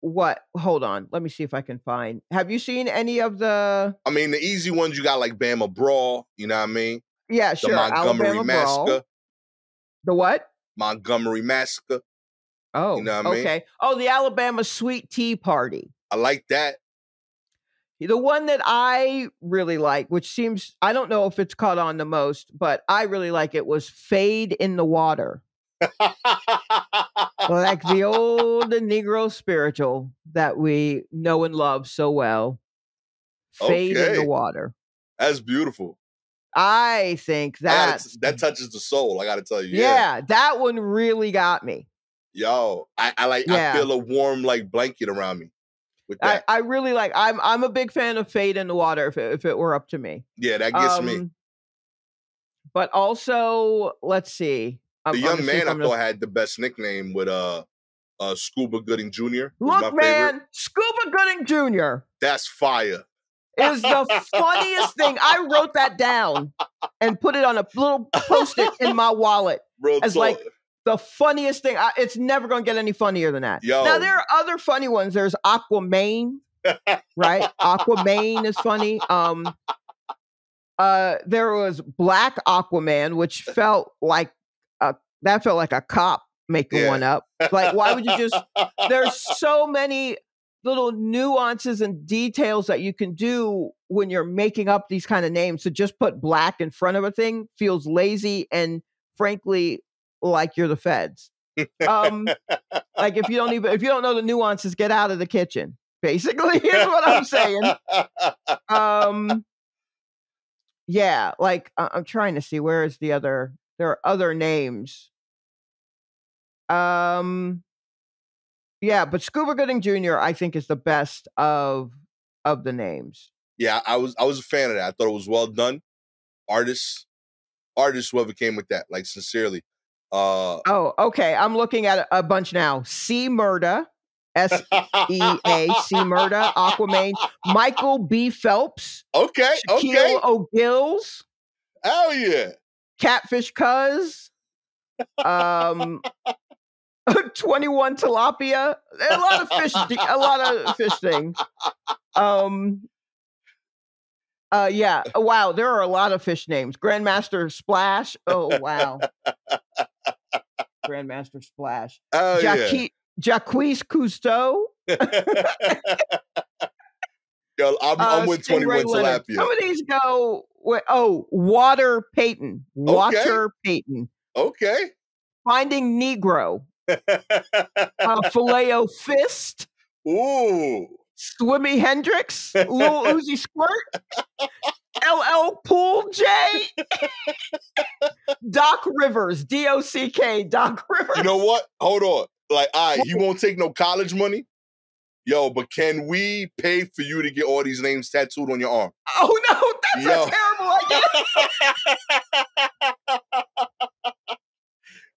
what hold on let me see if i can find have you seen any of the I mean, the easy ones you got like Bama Brawl. You know what I mean? yeah The sure Montgomery Alabama Massacre. Brawl. the what Montgomery Massacre. oh you know what I mean? okay oh the alabama sweet tea party I like that. The one that I really like, which seems I don't know if it's caught on the most, but I really like it was Fade in the Water. Like the old Negro spiritual that we know and love so well. Fade in the Water. That's beautiful. I think I gotta that's t- that touches the soul. I got to tell you. yeah. that one really got me. Yo, I, I like. Yeah. I feel a warm like blanket around me. I, I really like I'm I'm a big fan of Fade in the Water if it, if it were up to me. yeah, that gets me. Um, But also, let's see. I'm- The I'm young gonna man I I'm gonna- thought had the best nickname with uh uh Scuba Gooding Jr. Look, my favorite. man, Scuba Gooding Jr. That's fire. is the funniest thing. I wrote that down and put it on a little post-it in my wallet. Real As talk. like- The funniest thing. I, it's never going to get any funnier than that. Yo. Now there are other funny ones. There's Aquaman, right? Aquaman is funny. Um, uh, there was Black Aquaman, which felt like a that felt like a cop making Yeah. one up. Like, why would you just? There's so many little nuances and details that you can do when you're making up these kind of names. So just put black in front of a thing feels lazy and frankly like you're the feds. Um, like if you don't even if you don't know the nuances, get out of the kitchen. Basically, is what I'm saying. Um, yeah, like I- I'm trying to see where is the other. There are other names. Um, yeah, but Scuba Gooding Jr. I think is the best of of the names. yeah, I was I was a fan of that. I thought it was well done. Artists, artists, whoever came with that, like sincerely. Uh Oh, okay. I'm looking at a, bunch now. C Murda, S E A C Murda, Aquaman, Michael B. Phelps, Okay, okay. Shaquille O'Gills, Hell yeah. Catfish Cuz, um, 21 Tilapia. A lot of fish, A lot of fish things. Um, uh, yeah. Oh, Wow, there are a lot of fish names. Grandmaster Splash. Oh wow. Grandmaster Splash. Hell yeah. Jacque- Jacquees Cousteau. Yo, I'm, I'm uh, with Stingray 21 Leonard. tilapia. Some of these go. With, oh, Water Peyton. Water Peyton. Okay. Finding Negro. Uh, Filet Fist. Ooh. Swimmy Hendrix. Lil Uzi Squirt. LL Pool J. Doc Rivers. D O C K. Doc Rivers. You know what? Hold on. Like, all right, he won't take no college money. Yo, but can we pay for you to get all these names tattooed on your arm? Oh no, that's Yo. a terrible idea.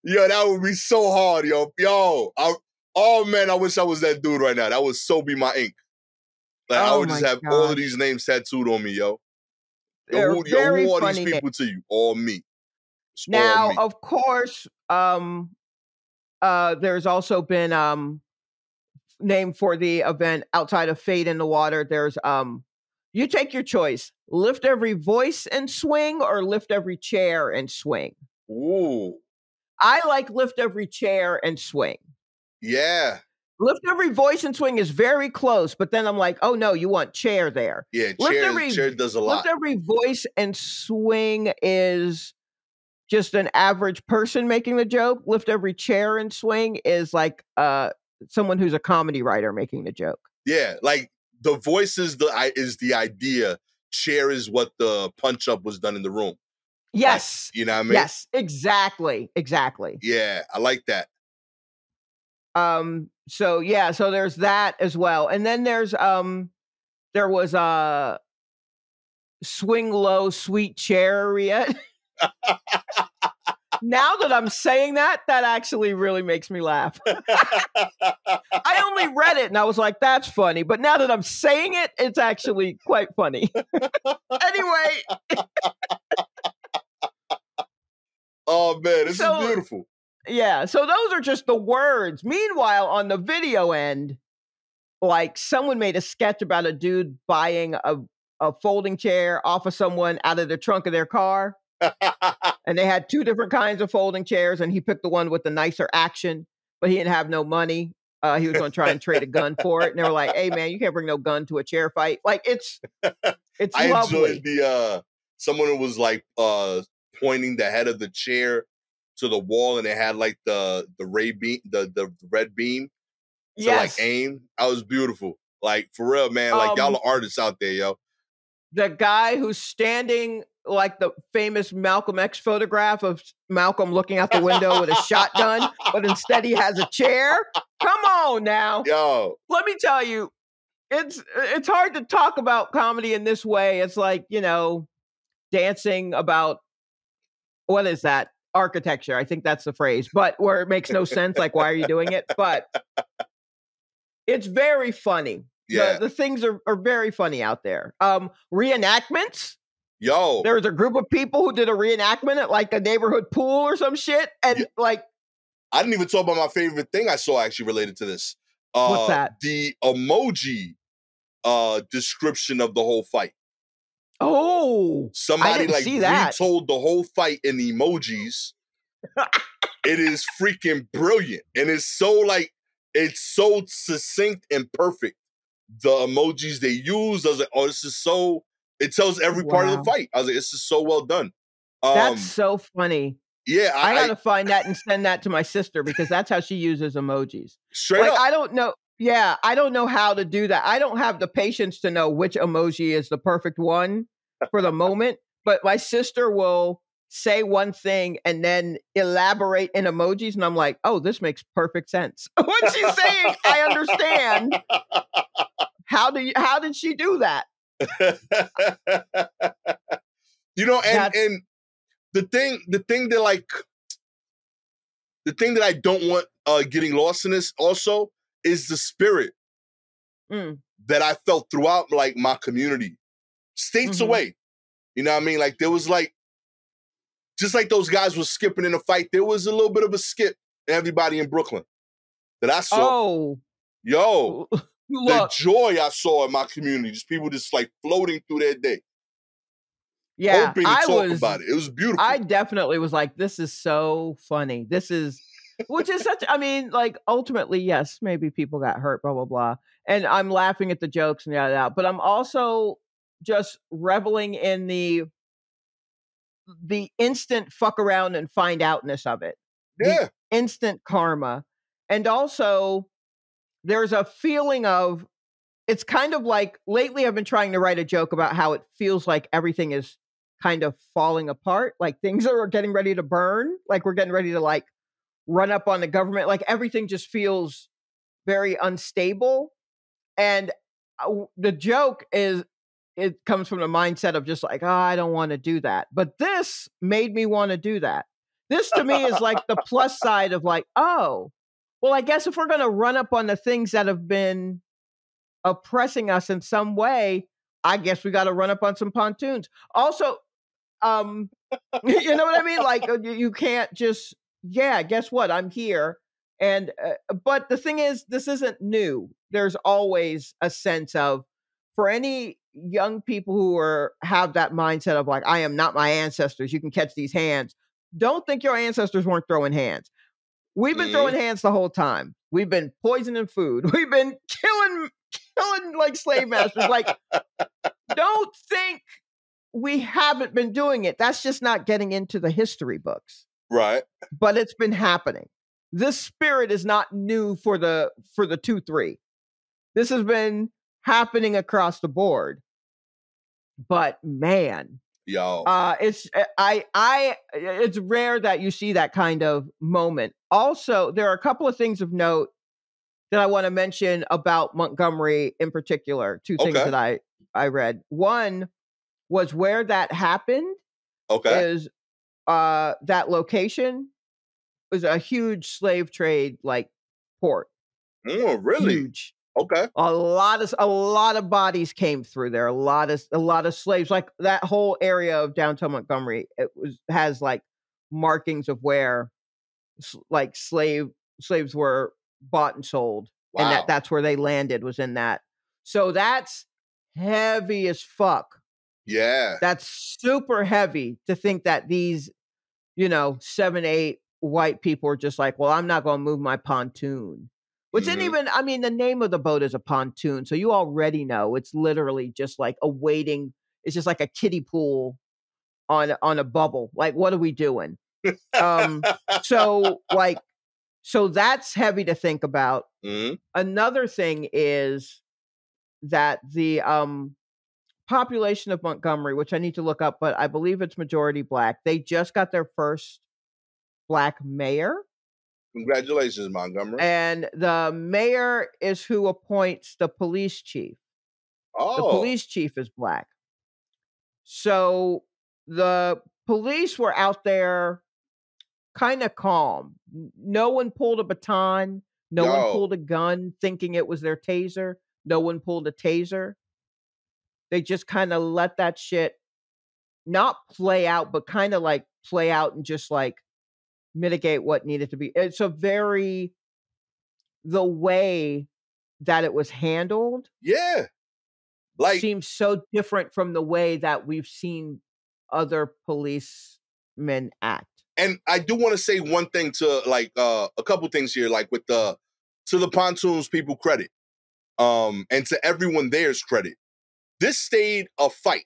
Yo, that would be so hard, yo. Yo, I, oh man, I wish I was that dude right now. That would so be my ink. Like I Oh would just have all of these names tattooed on me, yo. They're who, very who are funny these names. people to you? All me. It's all Now, me. of course, um, uh, there's also been um, name for the event outside of Fade in the Water. There's um, you take your choice: lift every voice and swing, or lift every chair and swing. Ooh. I like lift every chair and swing. Yeah. Lift every voice and swing is very close, but then I'm like, oh no, you want chair there. Yeah, Lift chair, every- chair does a lot. Lift every voice and swing is just an average person making the joke. Lift every chair and swing is like uh someone who's a comedy writer making the joke. Yeah, like the voice is the is the idea. Chair is what the punch up was done in the room. Yes. You know what I mean? yes, exactly. Exactly. Yeah, I like that. Um so yeah, so there's that as well. And then there's um there was a swing low sweet chariot. now that I'm saying that, that actually really makes me laugh. I only read it and I was like, that's funny. But now that I'm saying it, it's actually quite funny. anyway, oh man, this So- is beautiful. Yeah. So those are just the words. Meanwhile, on the video end, like someone made a sketch about a dude buying a, a folding chair off of someone out of the trunk of their car. And they had two different kinds of folding chairs, and he picked the one with the nicer action, but he didn't have no money. Uh, he was going to try and trade a gun for it, and they were like, "Hey, man, you can't bring no gun to a chair fight." Like it's it's I lovely. enjoyed the uh someone who was like uh pointing the head of the chair to the wall and it had like the the ray beam the the red beam to yes, like aim. That was beautiful. Like for real, man. Like y'all Um, are artists out there, yo. the guy who's standing like the famous Malcolm X photograph of Malcolm looking out the window with a shotgun, but instead he has a chair. Come on now. Yo, let me tell you, it's it's hard to talk about comedy in this way. It's like, you know, dancing about what is that? Architecture. I think that's the phrase. But where it makes no sense, like why are you doing it? But it's very funny. The- yeah, The, things are, are very funny out there. Um, reenactments. yo. There was a group of people who did a reenactment at like a neighborhood pool or some shit. And Yeah. like I didn't even talk about my favorite thing I saw actually related to this. Uh, What's that? The emoji uh description of the whole fight. Oh Somebody like see that. retold the whole fight in emojis. it is freaking brilliant. And it's so like it's so succinct and perfect. The emojis they use, I was like, oh, this is so it tells every part of the fight. I was like, this is so well done. Um that's so funny. yeah, I, I, gotta find that and send that to my sister because that's how she uses emojis. straight like up. I don't know. Yeah, I don't know how to do that. I don't have the patience to know which emoji is the perfect one for the moment. But my sister will say one thing and then elaborate in emojis, and I'm like, oh, this makes perfect sense. what she's saying, I understand. How do you? How did she do that? you know, and That's- and the thing, the thing that like, the thing that I don't want uh getting lost in this also is the spirit Mm. that I felt throughout like my community, states Mhm. away. You know what I mean? Like there was like, just like those guys were skipping in a fight, there was a little bit of a skip in everybody in Brooklyn that I saw. Oh, Yo, the joy I saw in my community, just people just like floating through their day, yeah, hoping to I talk was. about it. It was beautiful. I definitely was like, this is so funny. This is, which is such, I mean, like, ultimately, yes, maybe people got hurt, blah, blah, blah. And I'm laughing at the jokes and yada, yada. But I'm also just reveling in the, the instant fuck around and find outness of it, the yeah, instant karma. And also, there's a feeling of, it's kind of like lately I've been trying to write a joke about how it feels like everything is kind of falling apart, like things are getting ready to burn, like we're getting ready to like run up on the government, like everything just feels very unstable. And uh, the joke is it comes from the mindset of just like, oh, I don't want to do that. But this made me want to do that. This to me is like the plus side of like, oh, well, I guess if we're going to run up on the things that have been oppressing us in some way, I guess we got to run up on some pontoons. Also, um, you know what I mean? Like uh, you, you can't just, yeah, guess what? I'm here. And, uh, but the thing is, this isn't new. There's always a sense of, for any young people who are have that mindset of like, I am not my ancestors. You can catch these hands. Don't think your ancestors weren't throwing hands. We've been Mhm. throwing hands the whole time. We've been poisoning food. We've been killing killing like slave masters. Like, don't think we haven't been doing it. That's just not getting into the history books. Right. But it's been happening. This spirit is not new for the for the 2-3. This has been happening across the board. But man, Yo. uh it's uh, I I it's rare that you see that kind of moment. Also, there are a couple of things of note that I want to mention about Montgomery in particular. Two things Okay. that I I read. One was where that happened okay. is uh that location was a huge slave trade like port. Oh, really? Huge. Okay. A lot of a lot of bodies came through there. A lot of a lot of slaves. Like that whole area of downtown Montgomery, it was has like markings of where like slave slaves were bought and sold, and that that's where they landed was in that. So that's heavy as fuck. Yeah. That's super heavy to think that these, you know, seven, eight white people are just like, well, I'm not going to move my pontoon. Which isn't Mhm. even, I mean, the name of the boat is a pontoon. So you already know it's literally just like a waiting, it's just like a kiddie pool on, on a bubble. Like, what are we doing? Um, so, like, so that's heavy to think about Mhm. another thing is that the um population of Montgomery, which I need to look up, but I believe it's majority black. They just got their first black mayor, Congratulations, Montgomery. and the mayor is who appoints the police chief. Oh. The police chief is black. So the police were out there kind of calm. No one pulled a baton. No one pulled a gun thinking it was their taser. No one pulled a taser. They just kind of let that shit not play out, but kind of like play out and just like mitigate what needed to be. It's a very, the way that it was handled Yeah. Like seems so different from the way that we've seen other policemen act. and I do want to say one thing to like uh a couple things here, like with the to the pontoons people credit. Um and to everyone there's credit. This stayed a fight.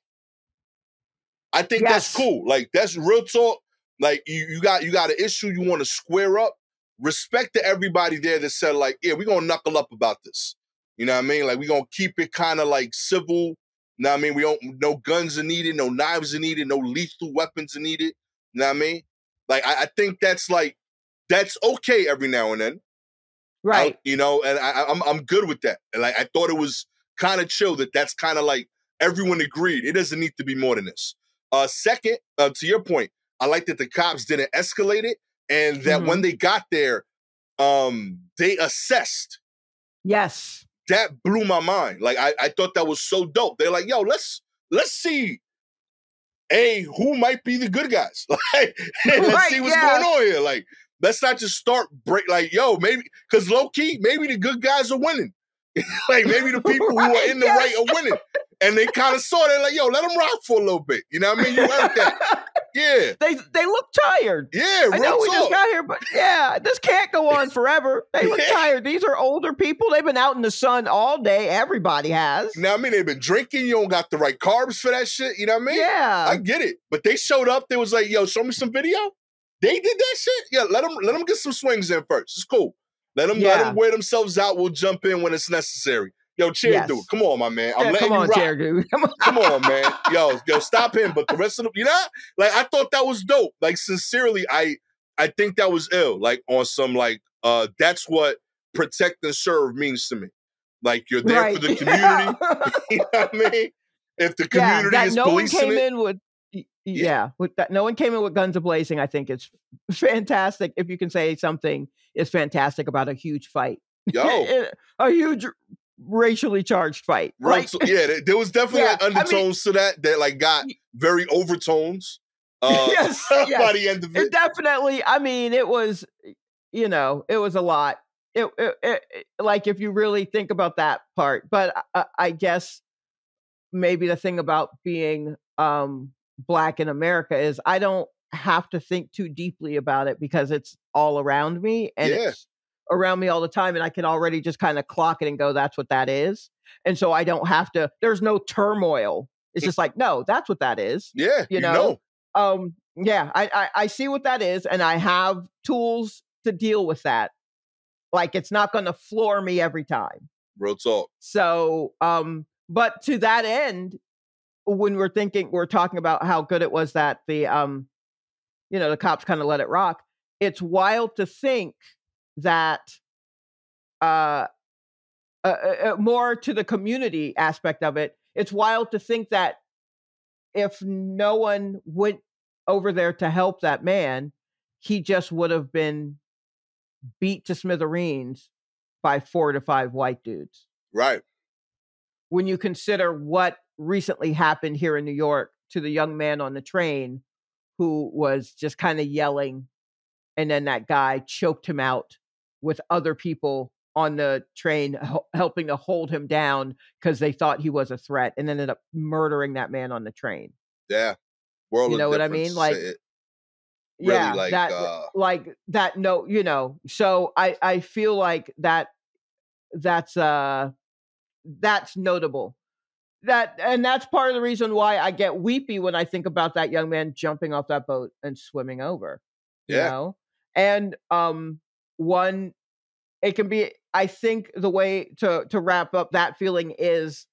I think that's cool. Like that's real talk. Like you you got you got an issue you want to square up. Respect to everybody there that said like, yeah, we're gonna knuckle up about this. You know what I mean? Like we're gonna keep it kind of like civil. You know what I mean? We don't no guns are needed, no knives are needed, no lethal weapons are needed. You know what I mean? Like I, I think that's like that's okay every now and then. I- Right. you know, and I, I- I'm I'm good with that. And like I thought it was kind of chill that that's kind of like everyone agreed. It doesn't need to be more than this. Uh, second, uh, to your point, I like that the cops didn't escalate it, and that Mhm. when they got there, um, they assessed. yes. That blew my mind. Like I, I thought that was so dope. They're like, yo, let's let's see. A who might be the good guys? Like, let's Right, see what's yeah. going on here. Like, let's not just start break. Like, yo, maybe because low key, maybe the good guys are winning. like maybe the people who are in the yes. right are winning. And they kind of saw that, like, yo, let them rock for a little bit. You know what I mean? You heard that. Yeah. they they look tired. Yeah, I know we just got here, but yeah, this can't go on forever. They look Yeah. tired. These are older people. They've been out in the sun all day. Everybody has. What I mean? They've been drinking. You don't got the right carbs for that shit. You know what I mean? yeah. I get it. But they showed up. They was like, yo, show me some video. They did that shit. Yeah, let them let them get some swings in first. It's cool. Let them let them wear themselves out. We'll jump in when it's necessary. Yo, chair Yes. dude, come on, my man. I'm Yeah, letting come on, you rock. chair dude. Come on. Come on, man. Yo, yo, stop him. But the rest of the, you know, like I thought that was dope. Like sincerely, I I think that was ill. Like on some like uh that's what protect and serve means to me. Like you're there for the community. you know what I mean? If the yeah, community that is no one came it, in with Yeah. yeah. with that no one came in with guns ablazing i think it's fantastic if you can say something is fantastic about a huge fight yo, a huge racially charged fight right t- yeah, there, was definitely Yeah, like I mean- undertones to that that like got very overtones. Uh, Yes, by yes. the end of it it, definitely i mean it was you know it was a lot it, it, it, it- like if you really think about that part but I, I guess maybe the thing about being um black in america is i don't have to think too deeply about it because it's all around me and Yeah. it's around me all the time and I can already just kind of clock it and go, that's what that is. And so I don't have to, there's no turmoil. It's just like, no, that's what that is. Yeah, You you, know? know. Um, yeah, I, I I see what that is, and I have tools to deal with that. Like it's not gonna floor me every time. Real talk. So, um, but to that end, when we're thinking, we're talking about how good it was that the, um, you know, the cops kind of let it rock. It's wild to think that, uh, uh, uh, uh, more to the community aspect of it. It's wild to think that if no one went over there to help that man, he just would have been beat to smithereens by four to five white dudes Right. when you consider what recently happened here in New York to the young man on the train who was just kind of yelling and then that guy choked him out with other people on the train helping to hold him down because they thought he was a threat and ended up murdering that man on the train Yeah. World You know what I mean? Like, really yeah like that uh like that no you know so i i feel like that that's uh that's notable that and that's part of the reason why i get weepy when i think about that young man jumping off that boat and swimming over you Yeah. know and um one it can be i think the way to to wrap up that feeling is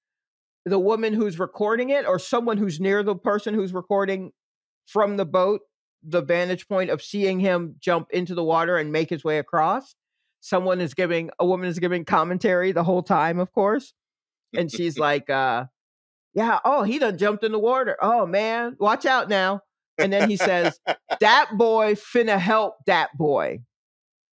the woman who's recording it or someone who's near the person who's recording from the boat the vantage point of seeing him jump into the water and make his way across someone is giving a woman is giving commentary the whole time of course and she's like uh yeah oh he done jumped in the water. Oh man watch out now. And then he says that boy finna help that boy.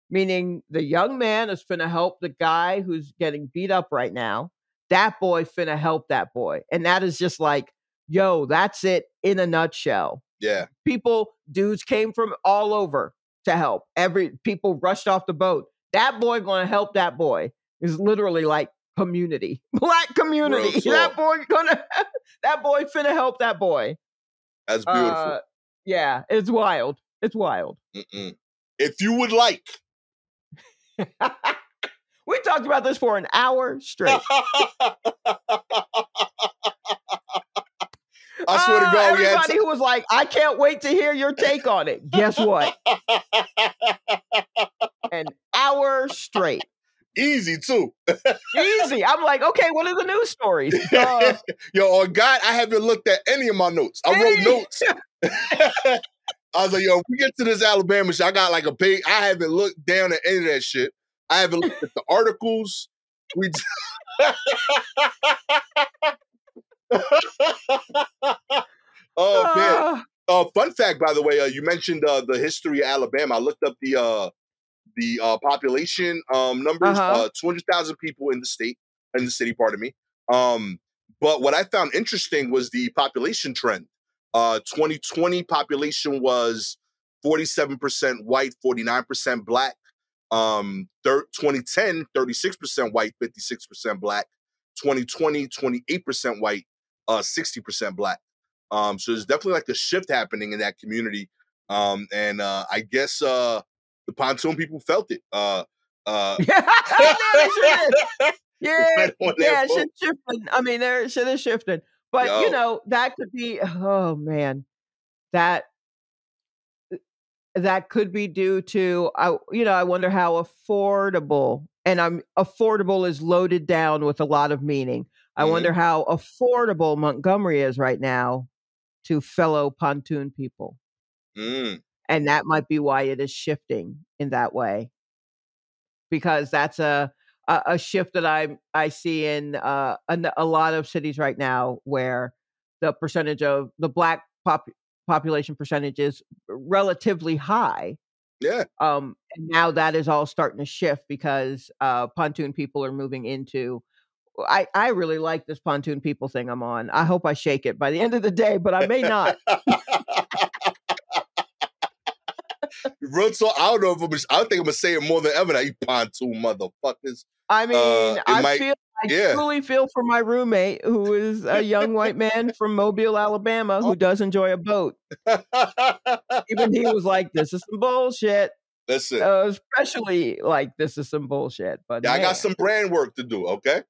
Meaning the young man is finna help the guy who's getting beat up right now. That boy finna help that boy. And that is just like yo that's it in a nutshell. Yeah. people dudes came from all over to help. Every people rushed off the boat. That boy gonna help that boy. Is literally like community. Black community. That boy gonna that boy finna help that boy. That's beautiful. Uh, yeah it's wild. It's wild. Mm-mm. If you would like. We talked about this for an hour straight. I swear to Uh, God, everybody who was like i can't wait to hear your take on it. Guess what? An hour straight easy too. easy i'm like okay what are the news stories Uh, Yo, on God, I haven't looked at any of my notes. I wrote notes. I was like, yo, if we get to this Alabama shit, I got like a page. I haven't looked down at any of that shit. I haven't looked at the articles. We oh man. uh, Uh, fun fact, by the way, uh, you mentioned uh, the history of Alabama. I looked up the uh, the uh, population um, numbers. Uh-huh. Uh, Two hundred thousand people in the state, in the city. Pardon me. Um, but what I found interesting was the population trend. Uh, 2020 population was 47% white, 49% black. Um, thir- 2010, 36% white, 56% black. 2020, 28% white, uh, 60% black. Um, so there's definitely like a shift happening in that community. Um, and uh, I guess uh, the pontoon people felt it. Uh, uh, yeah, they sure did. yeah, right yeah, boat. shit shifting. I mean, there shit is shifting, but Yo. you know that could be. Oh man, that that could be due to. I you know I wonder how affordable and I'm affordable is loaded down with a lot of meaning. I Mhm. wonder how affordable Montgomery is right now to fellow pontoon people. Mm, and that might be why it is shifting in that way because that's a a, a shift that i i see in uh a, a lot of cities right now where the percentage of the black pop, population percentage is relatively high yeah, um and now that is all starting to shift because uh pontoon people are moving into I, I really like this pontoon people thing I'm on. I hope I shake it by the end of the day, but I may not. Real talk. I don't know if I'm. I think I'm gonna say it more than ever. Now you pontoon motherfuckers. I mean, it I might- feel I yeah. truly feel for my roommate who is a young white man from Mobile, Alabama, who does enjoy a boat. Even he was like, "This is some bullshit." Listen, Uh, especially like this is some bullshit. But yeah, I got some brand work to do. Okay,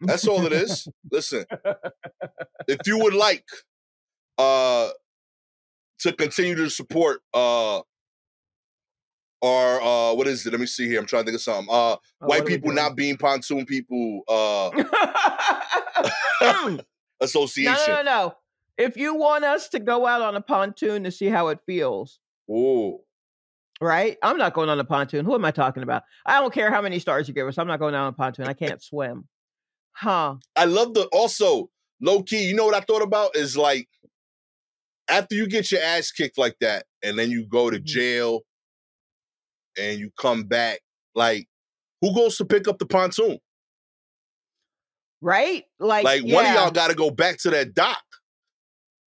that's all it is. Listen, if you would like uh to continue to support uh or uh what is it? Let me see here. I'm trying to think of something. Uh Oh, white people not being pontoon people uh no, no, association. no, no. If you want us to go out on a pontoon to see how it feels, Ooh. right? I'm not going on a pontoon. Who am I talking about? I don't care how many stars you give us. I'm not going out on a pontoon. I can't swim. Huh. I love the also low key. You know what I thought about is like after you get your ass kicked like that, and then you go to Mhm. jail, and you come back. Like, who goes to pick up the pontoon? Right? Like, Like, one of y'all got to go back to that dock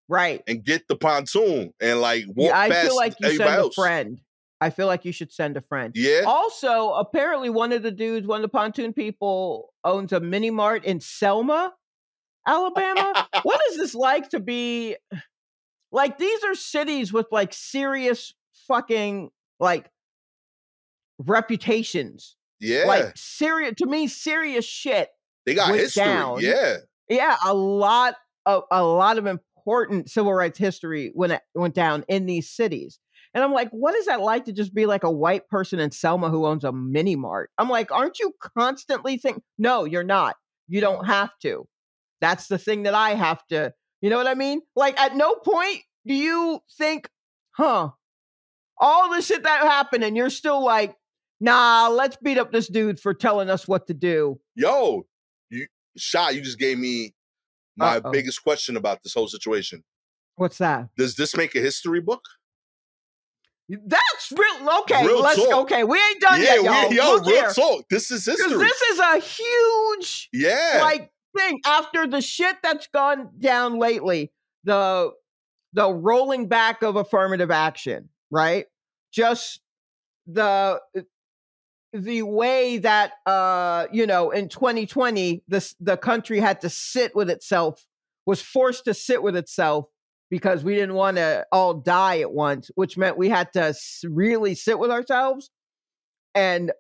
right. and get the pontoon and like walk Yeah, I feel like you send else. a friend. I feel like you should send a friend. Yeah, Also, apparently, one of the dudes, one of the pontoon people, owns a mini mart in Selma, Alabama. what is this like to be like? These are cities with like serious fucking like reputations. yeah. Like serious to me, serious shit. they got history. down. Yeah, Yeah, a lot of a lot of important civil rights history when it went down in these cities. And I'm like, what is that like to just be like a white person in Selma who owns a mini mart? I'm like, aren't you constantly thinking, No, you're not. You don't have to. That's the thing that I have to. You know what I mean? Like, at no point do you think, huh? All the shit that happened, and you're still like, nah, let's beat up this dude for telling us what to do. yo, you shot. You just gave me my Uh-oh. biggest question about this whole situation. What's that? Does this make a history book? That's real. Okay, Real let's. talk. Okay, we ain't done yeah, yet, y'all. we, yo, Look real here. talk. This is history. This is a huge yeah, like thing after the shit that's gone down lately. The the rolling back of affirmative action, right? Just the the way that uh you know in 2020 this the country had to sit with itself was forced to sit with itself because we didn't want to all die at once which meant we had to really sit with ourselves and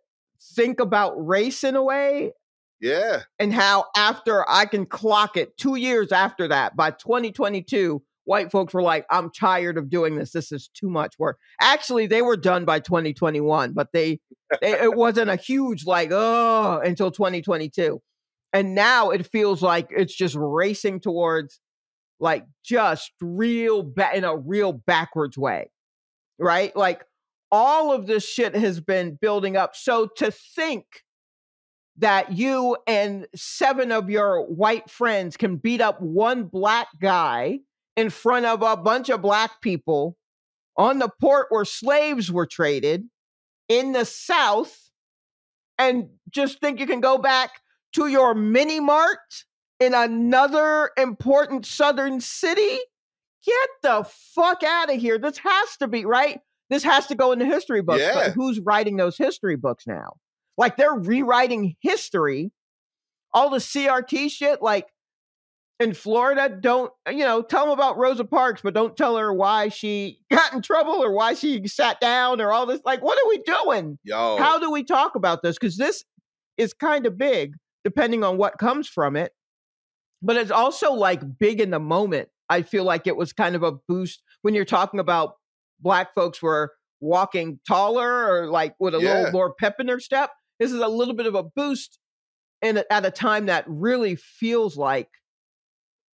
think about race in a way yeah. and how after I can clock it two years after that, by 2022, white folks were like, I'm tired of doing this. This is too much work. Actually, they were done by 2021, but they, they it wasn't a huge like, oh, until 2022. And now it feels like it's just racing towards like just real ba- in a real backwards way. Right? Like all of this shit has been building up. So to think that you and seven of your white friends can beat up one black guy in front of a bunch of black people on the port where slaves were traded in the South and just think you can go back to your mini mart in another important southern city? Get the fuck out of here. This has to be, right? This has to go in the history books. Yeah. But who's writing those history books now? Like they're rewriting history. All the CRT shit, like in Florida, don't, uh, you know, tell them about Rosa Parks, but don't tell her why she got in trouble or why she sat down or all this. Like, what are we doing? Yo, How do we talk about this? Because this is kind of big, depending on what comes from it. But it's also like big in the moment. I feel like it was kind of a boost when you're talking about black folks were walking taller or like with a Yeah. little more pep in their step. This is a little bit of a boost in a- at a time that really feels like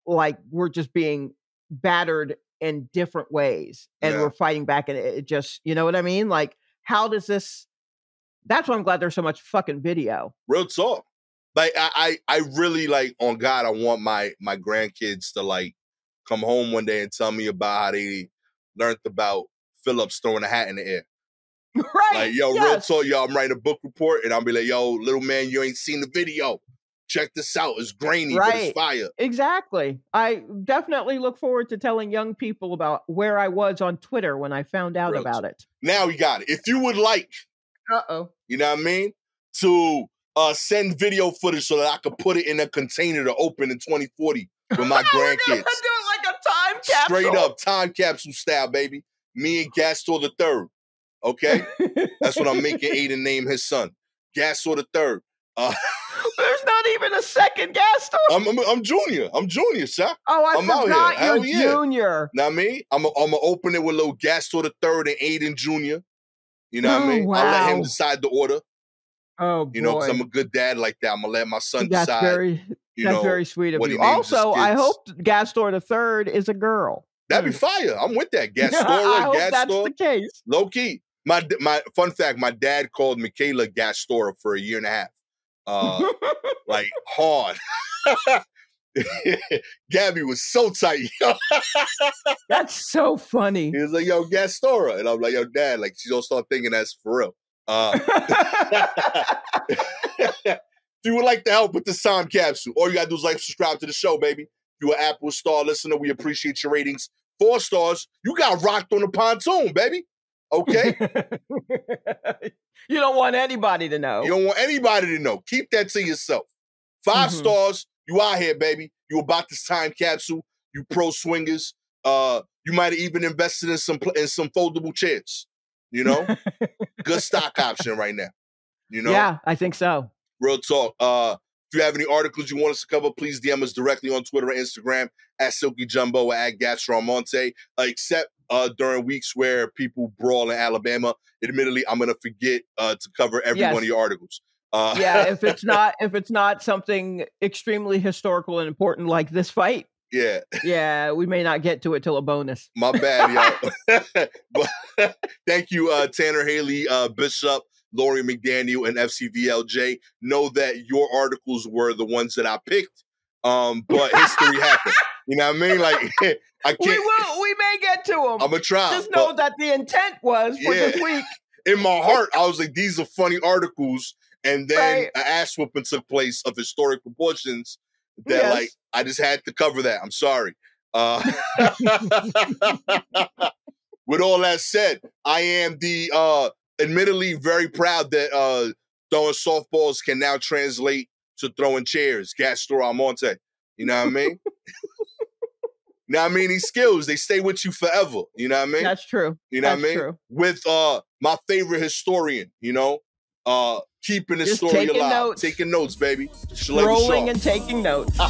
like we're just being battered in different ways and Yeah. we're fighting back and it, just you know what I mean? Like how does this that's why I'm glad there's so much fucking video. real talk. Like I, I, I really like on God. I want my my grandkids to like come home one day and tell me about how they learned about Phillips throwing a hat in the air. right. Like, yo, yes. real talk, y'all, I'm writing a book report, and I'll be like, yo, little man, you ain't seen the video. Check this out. It's grainy, but it's fire. Exactly. I definitely look forward to telling young people about where I was on Twitter when I found out Real about it. Now we got it. If you would like, Uh oh. you know what I mean, to uh send video footage so that I could put it in a container to open in 2040 with my gonna do it like a time capsule. Straight up, time capsule style, baby. Me and Gastor the third. Okay, that's what I'm making Aiden name his son. Gastor the third. Uh, There's not even a second Gastor. I'm, I'm I'm junior. I'm junior, sir. Oh, I I'm out here. you're junior. Know what I mean? I'm I'm gonna open it with little Gastor the third and Aiden Junior. You know what Oh, I mean? I'll let him decide the order. Oh, You know, because. I'm a good dad like that. I'm gonna let my son that's decide. very you that's know, very sweet of you. he names his Also, I hope Gastor the third is a girl. that'd be Hmm. fire. I'm with that. I Gastora, hope that's Gastor, the case. low key. My my fun fact: my dad called Michaela Gastora for a year and a half. Uh, like hard. Gabby was so tight. that's so funny. he was like, "Yo, Gastora," and I'm like, "Yo, Dad, like she don't start thinking that's for real." Uh, if you would like to help with the time capsule, all you gotta do is like, subscribe to the show, baby. If you're an Apple Star listener, we appreciate your ratings. Four stars, you got rocked on the pontoon, baby. Okay, you don't want anybody to know. you don't want anybody to know. Keep that to yourself. 5 Mhm. stars, you out here, baby. You about this time capsule. You pro swingers. Uh, you might have even invested in some pl- in some foldable chairs. You know, good stock option right now. You know, Yeah, I think so. Real talk. Uh, if you have any articles you want us to cover, please DM us directly on Twitter and Instagram at Silky Jumbo or at GastorAlmonte. Uh, except uh, during weeks where people brawl in Alabama. Admittedly, I'm gonna forget uh, to cover every Yes. one of your articles. Uh, Yeah, if it's not if it's not something extremely historical and important like this fight, yeah, yeah, we may not get to it till a bonus. my bad, y'all. but thank you, uh, Tanner Haley, uh, Bishop, Lori McDaniel, and FCVLJ. Know that your articles were the ones that I picked. Um, but history happened. You know what I mean? Like I can't. We will we may get to them. I'm gonna try. Just know that the intent was for this Yeah. week. in my heart, I was like, these are funny articles. And then Right. an ass whooping took place of historic proportions that Yes. like I just had to cover that. I'm sorry. Uh, with all that said, I am the uh admittedly very proud that uh throwing softballs can now translate to throwing chairs, Gastor Almonte. You know what I mean? Know what I mean? These skills, they stay with you forever. You know what I mean? That's true. You know That's what I mean? true. With uh my favorite historian, you know, uh keeping the Just story taking alive. notes. Taking notes, baby. Rolling and taking notes.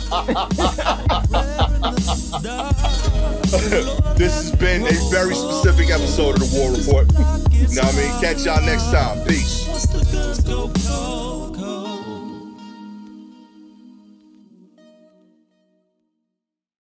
this has been a very specific episode of the War Report. You know what I mean? Catch y'all next time. Peace.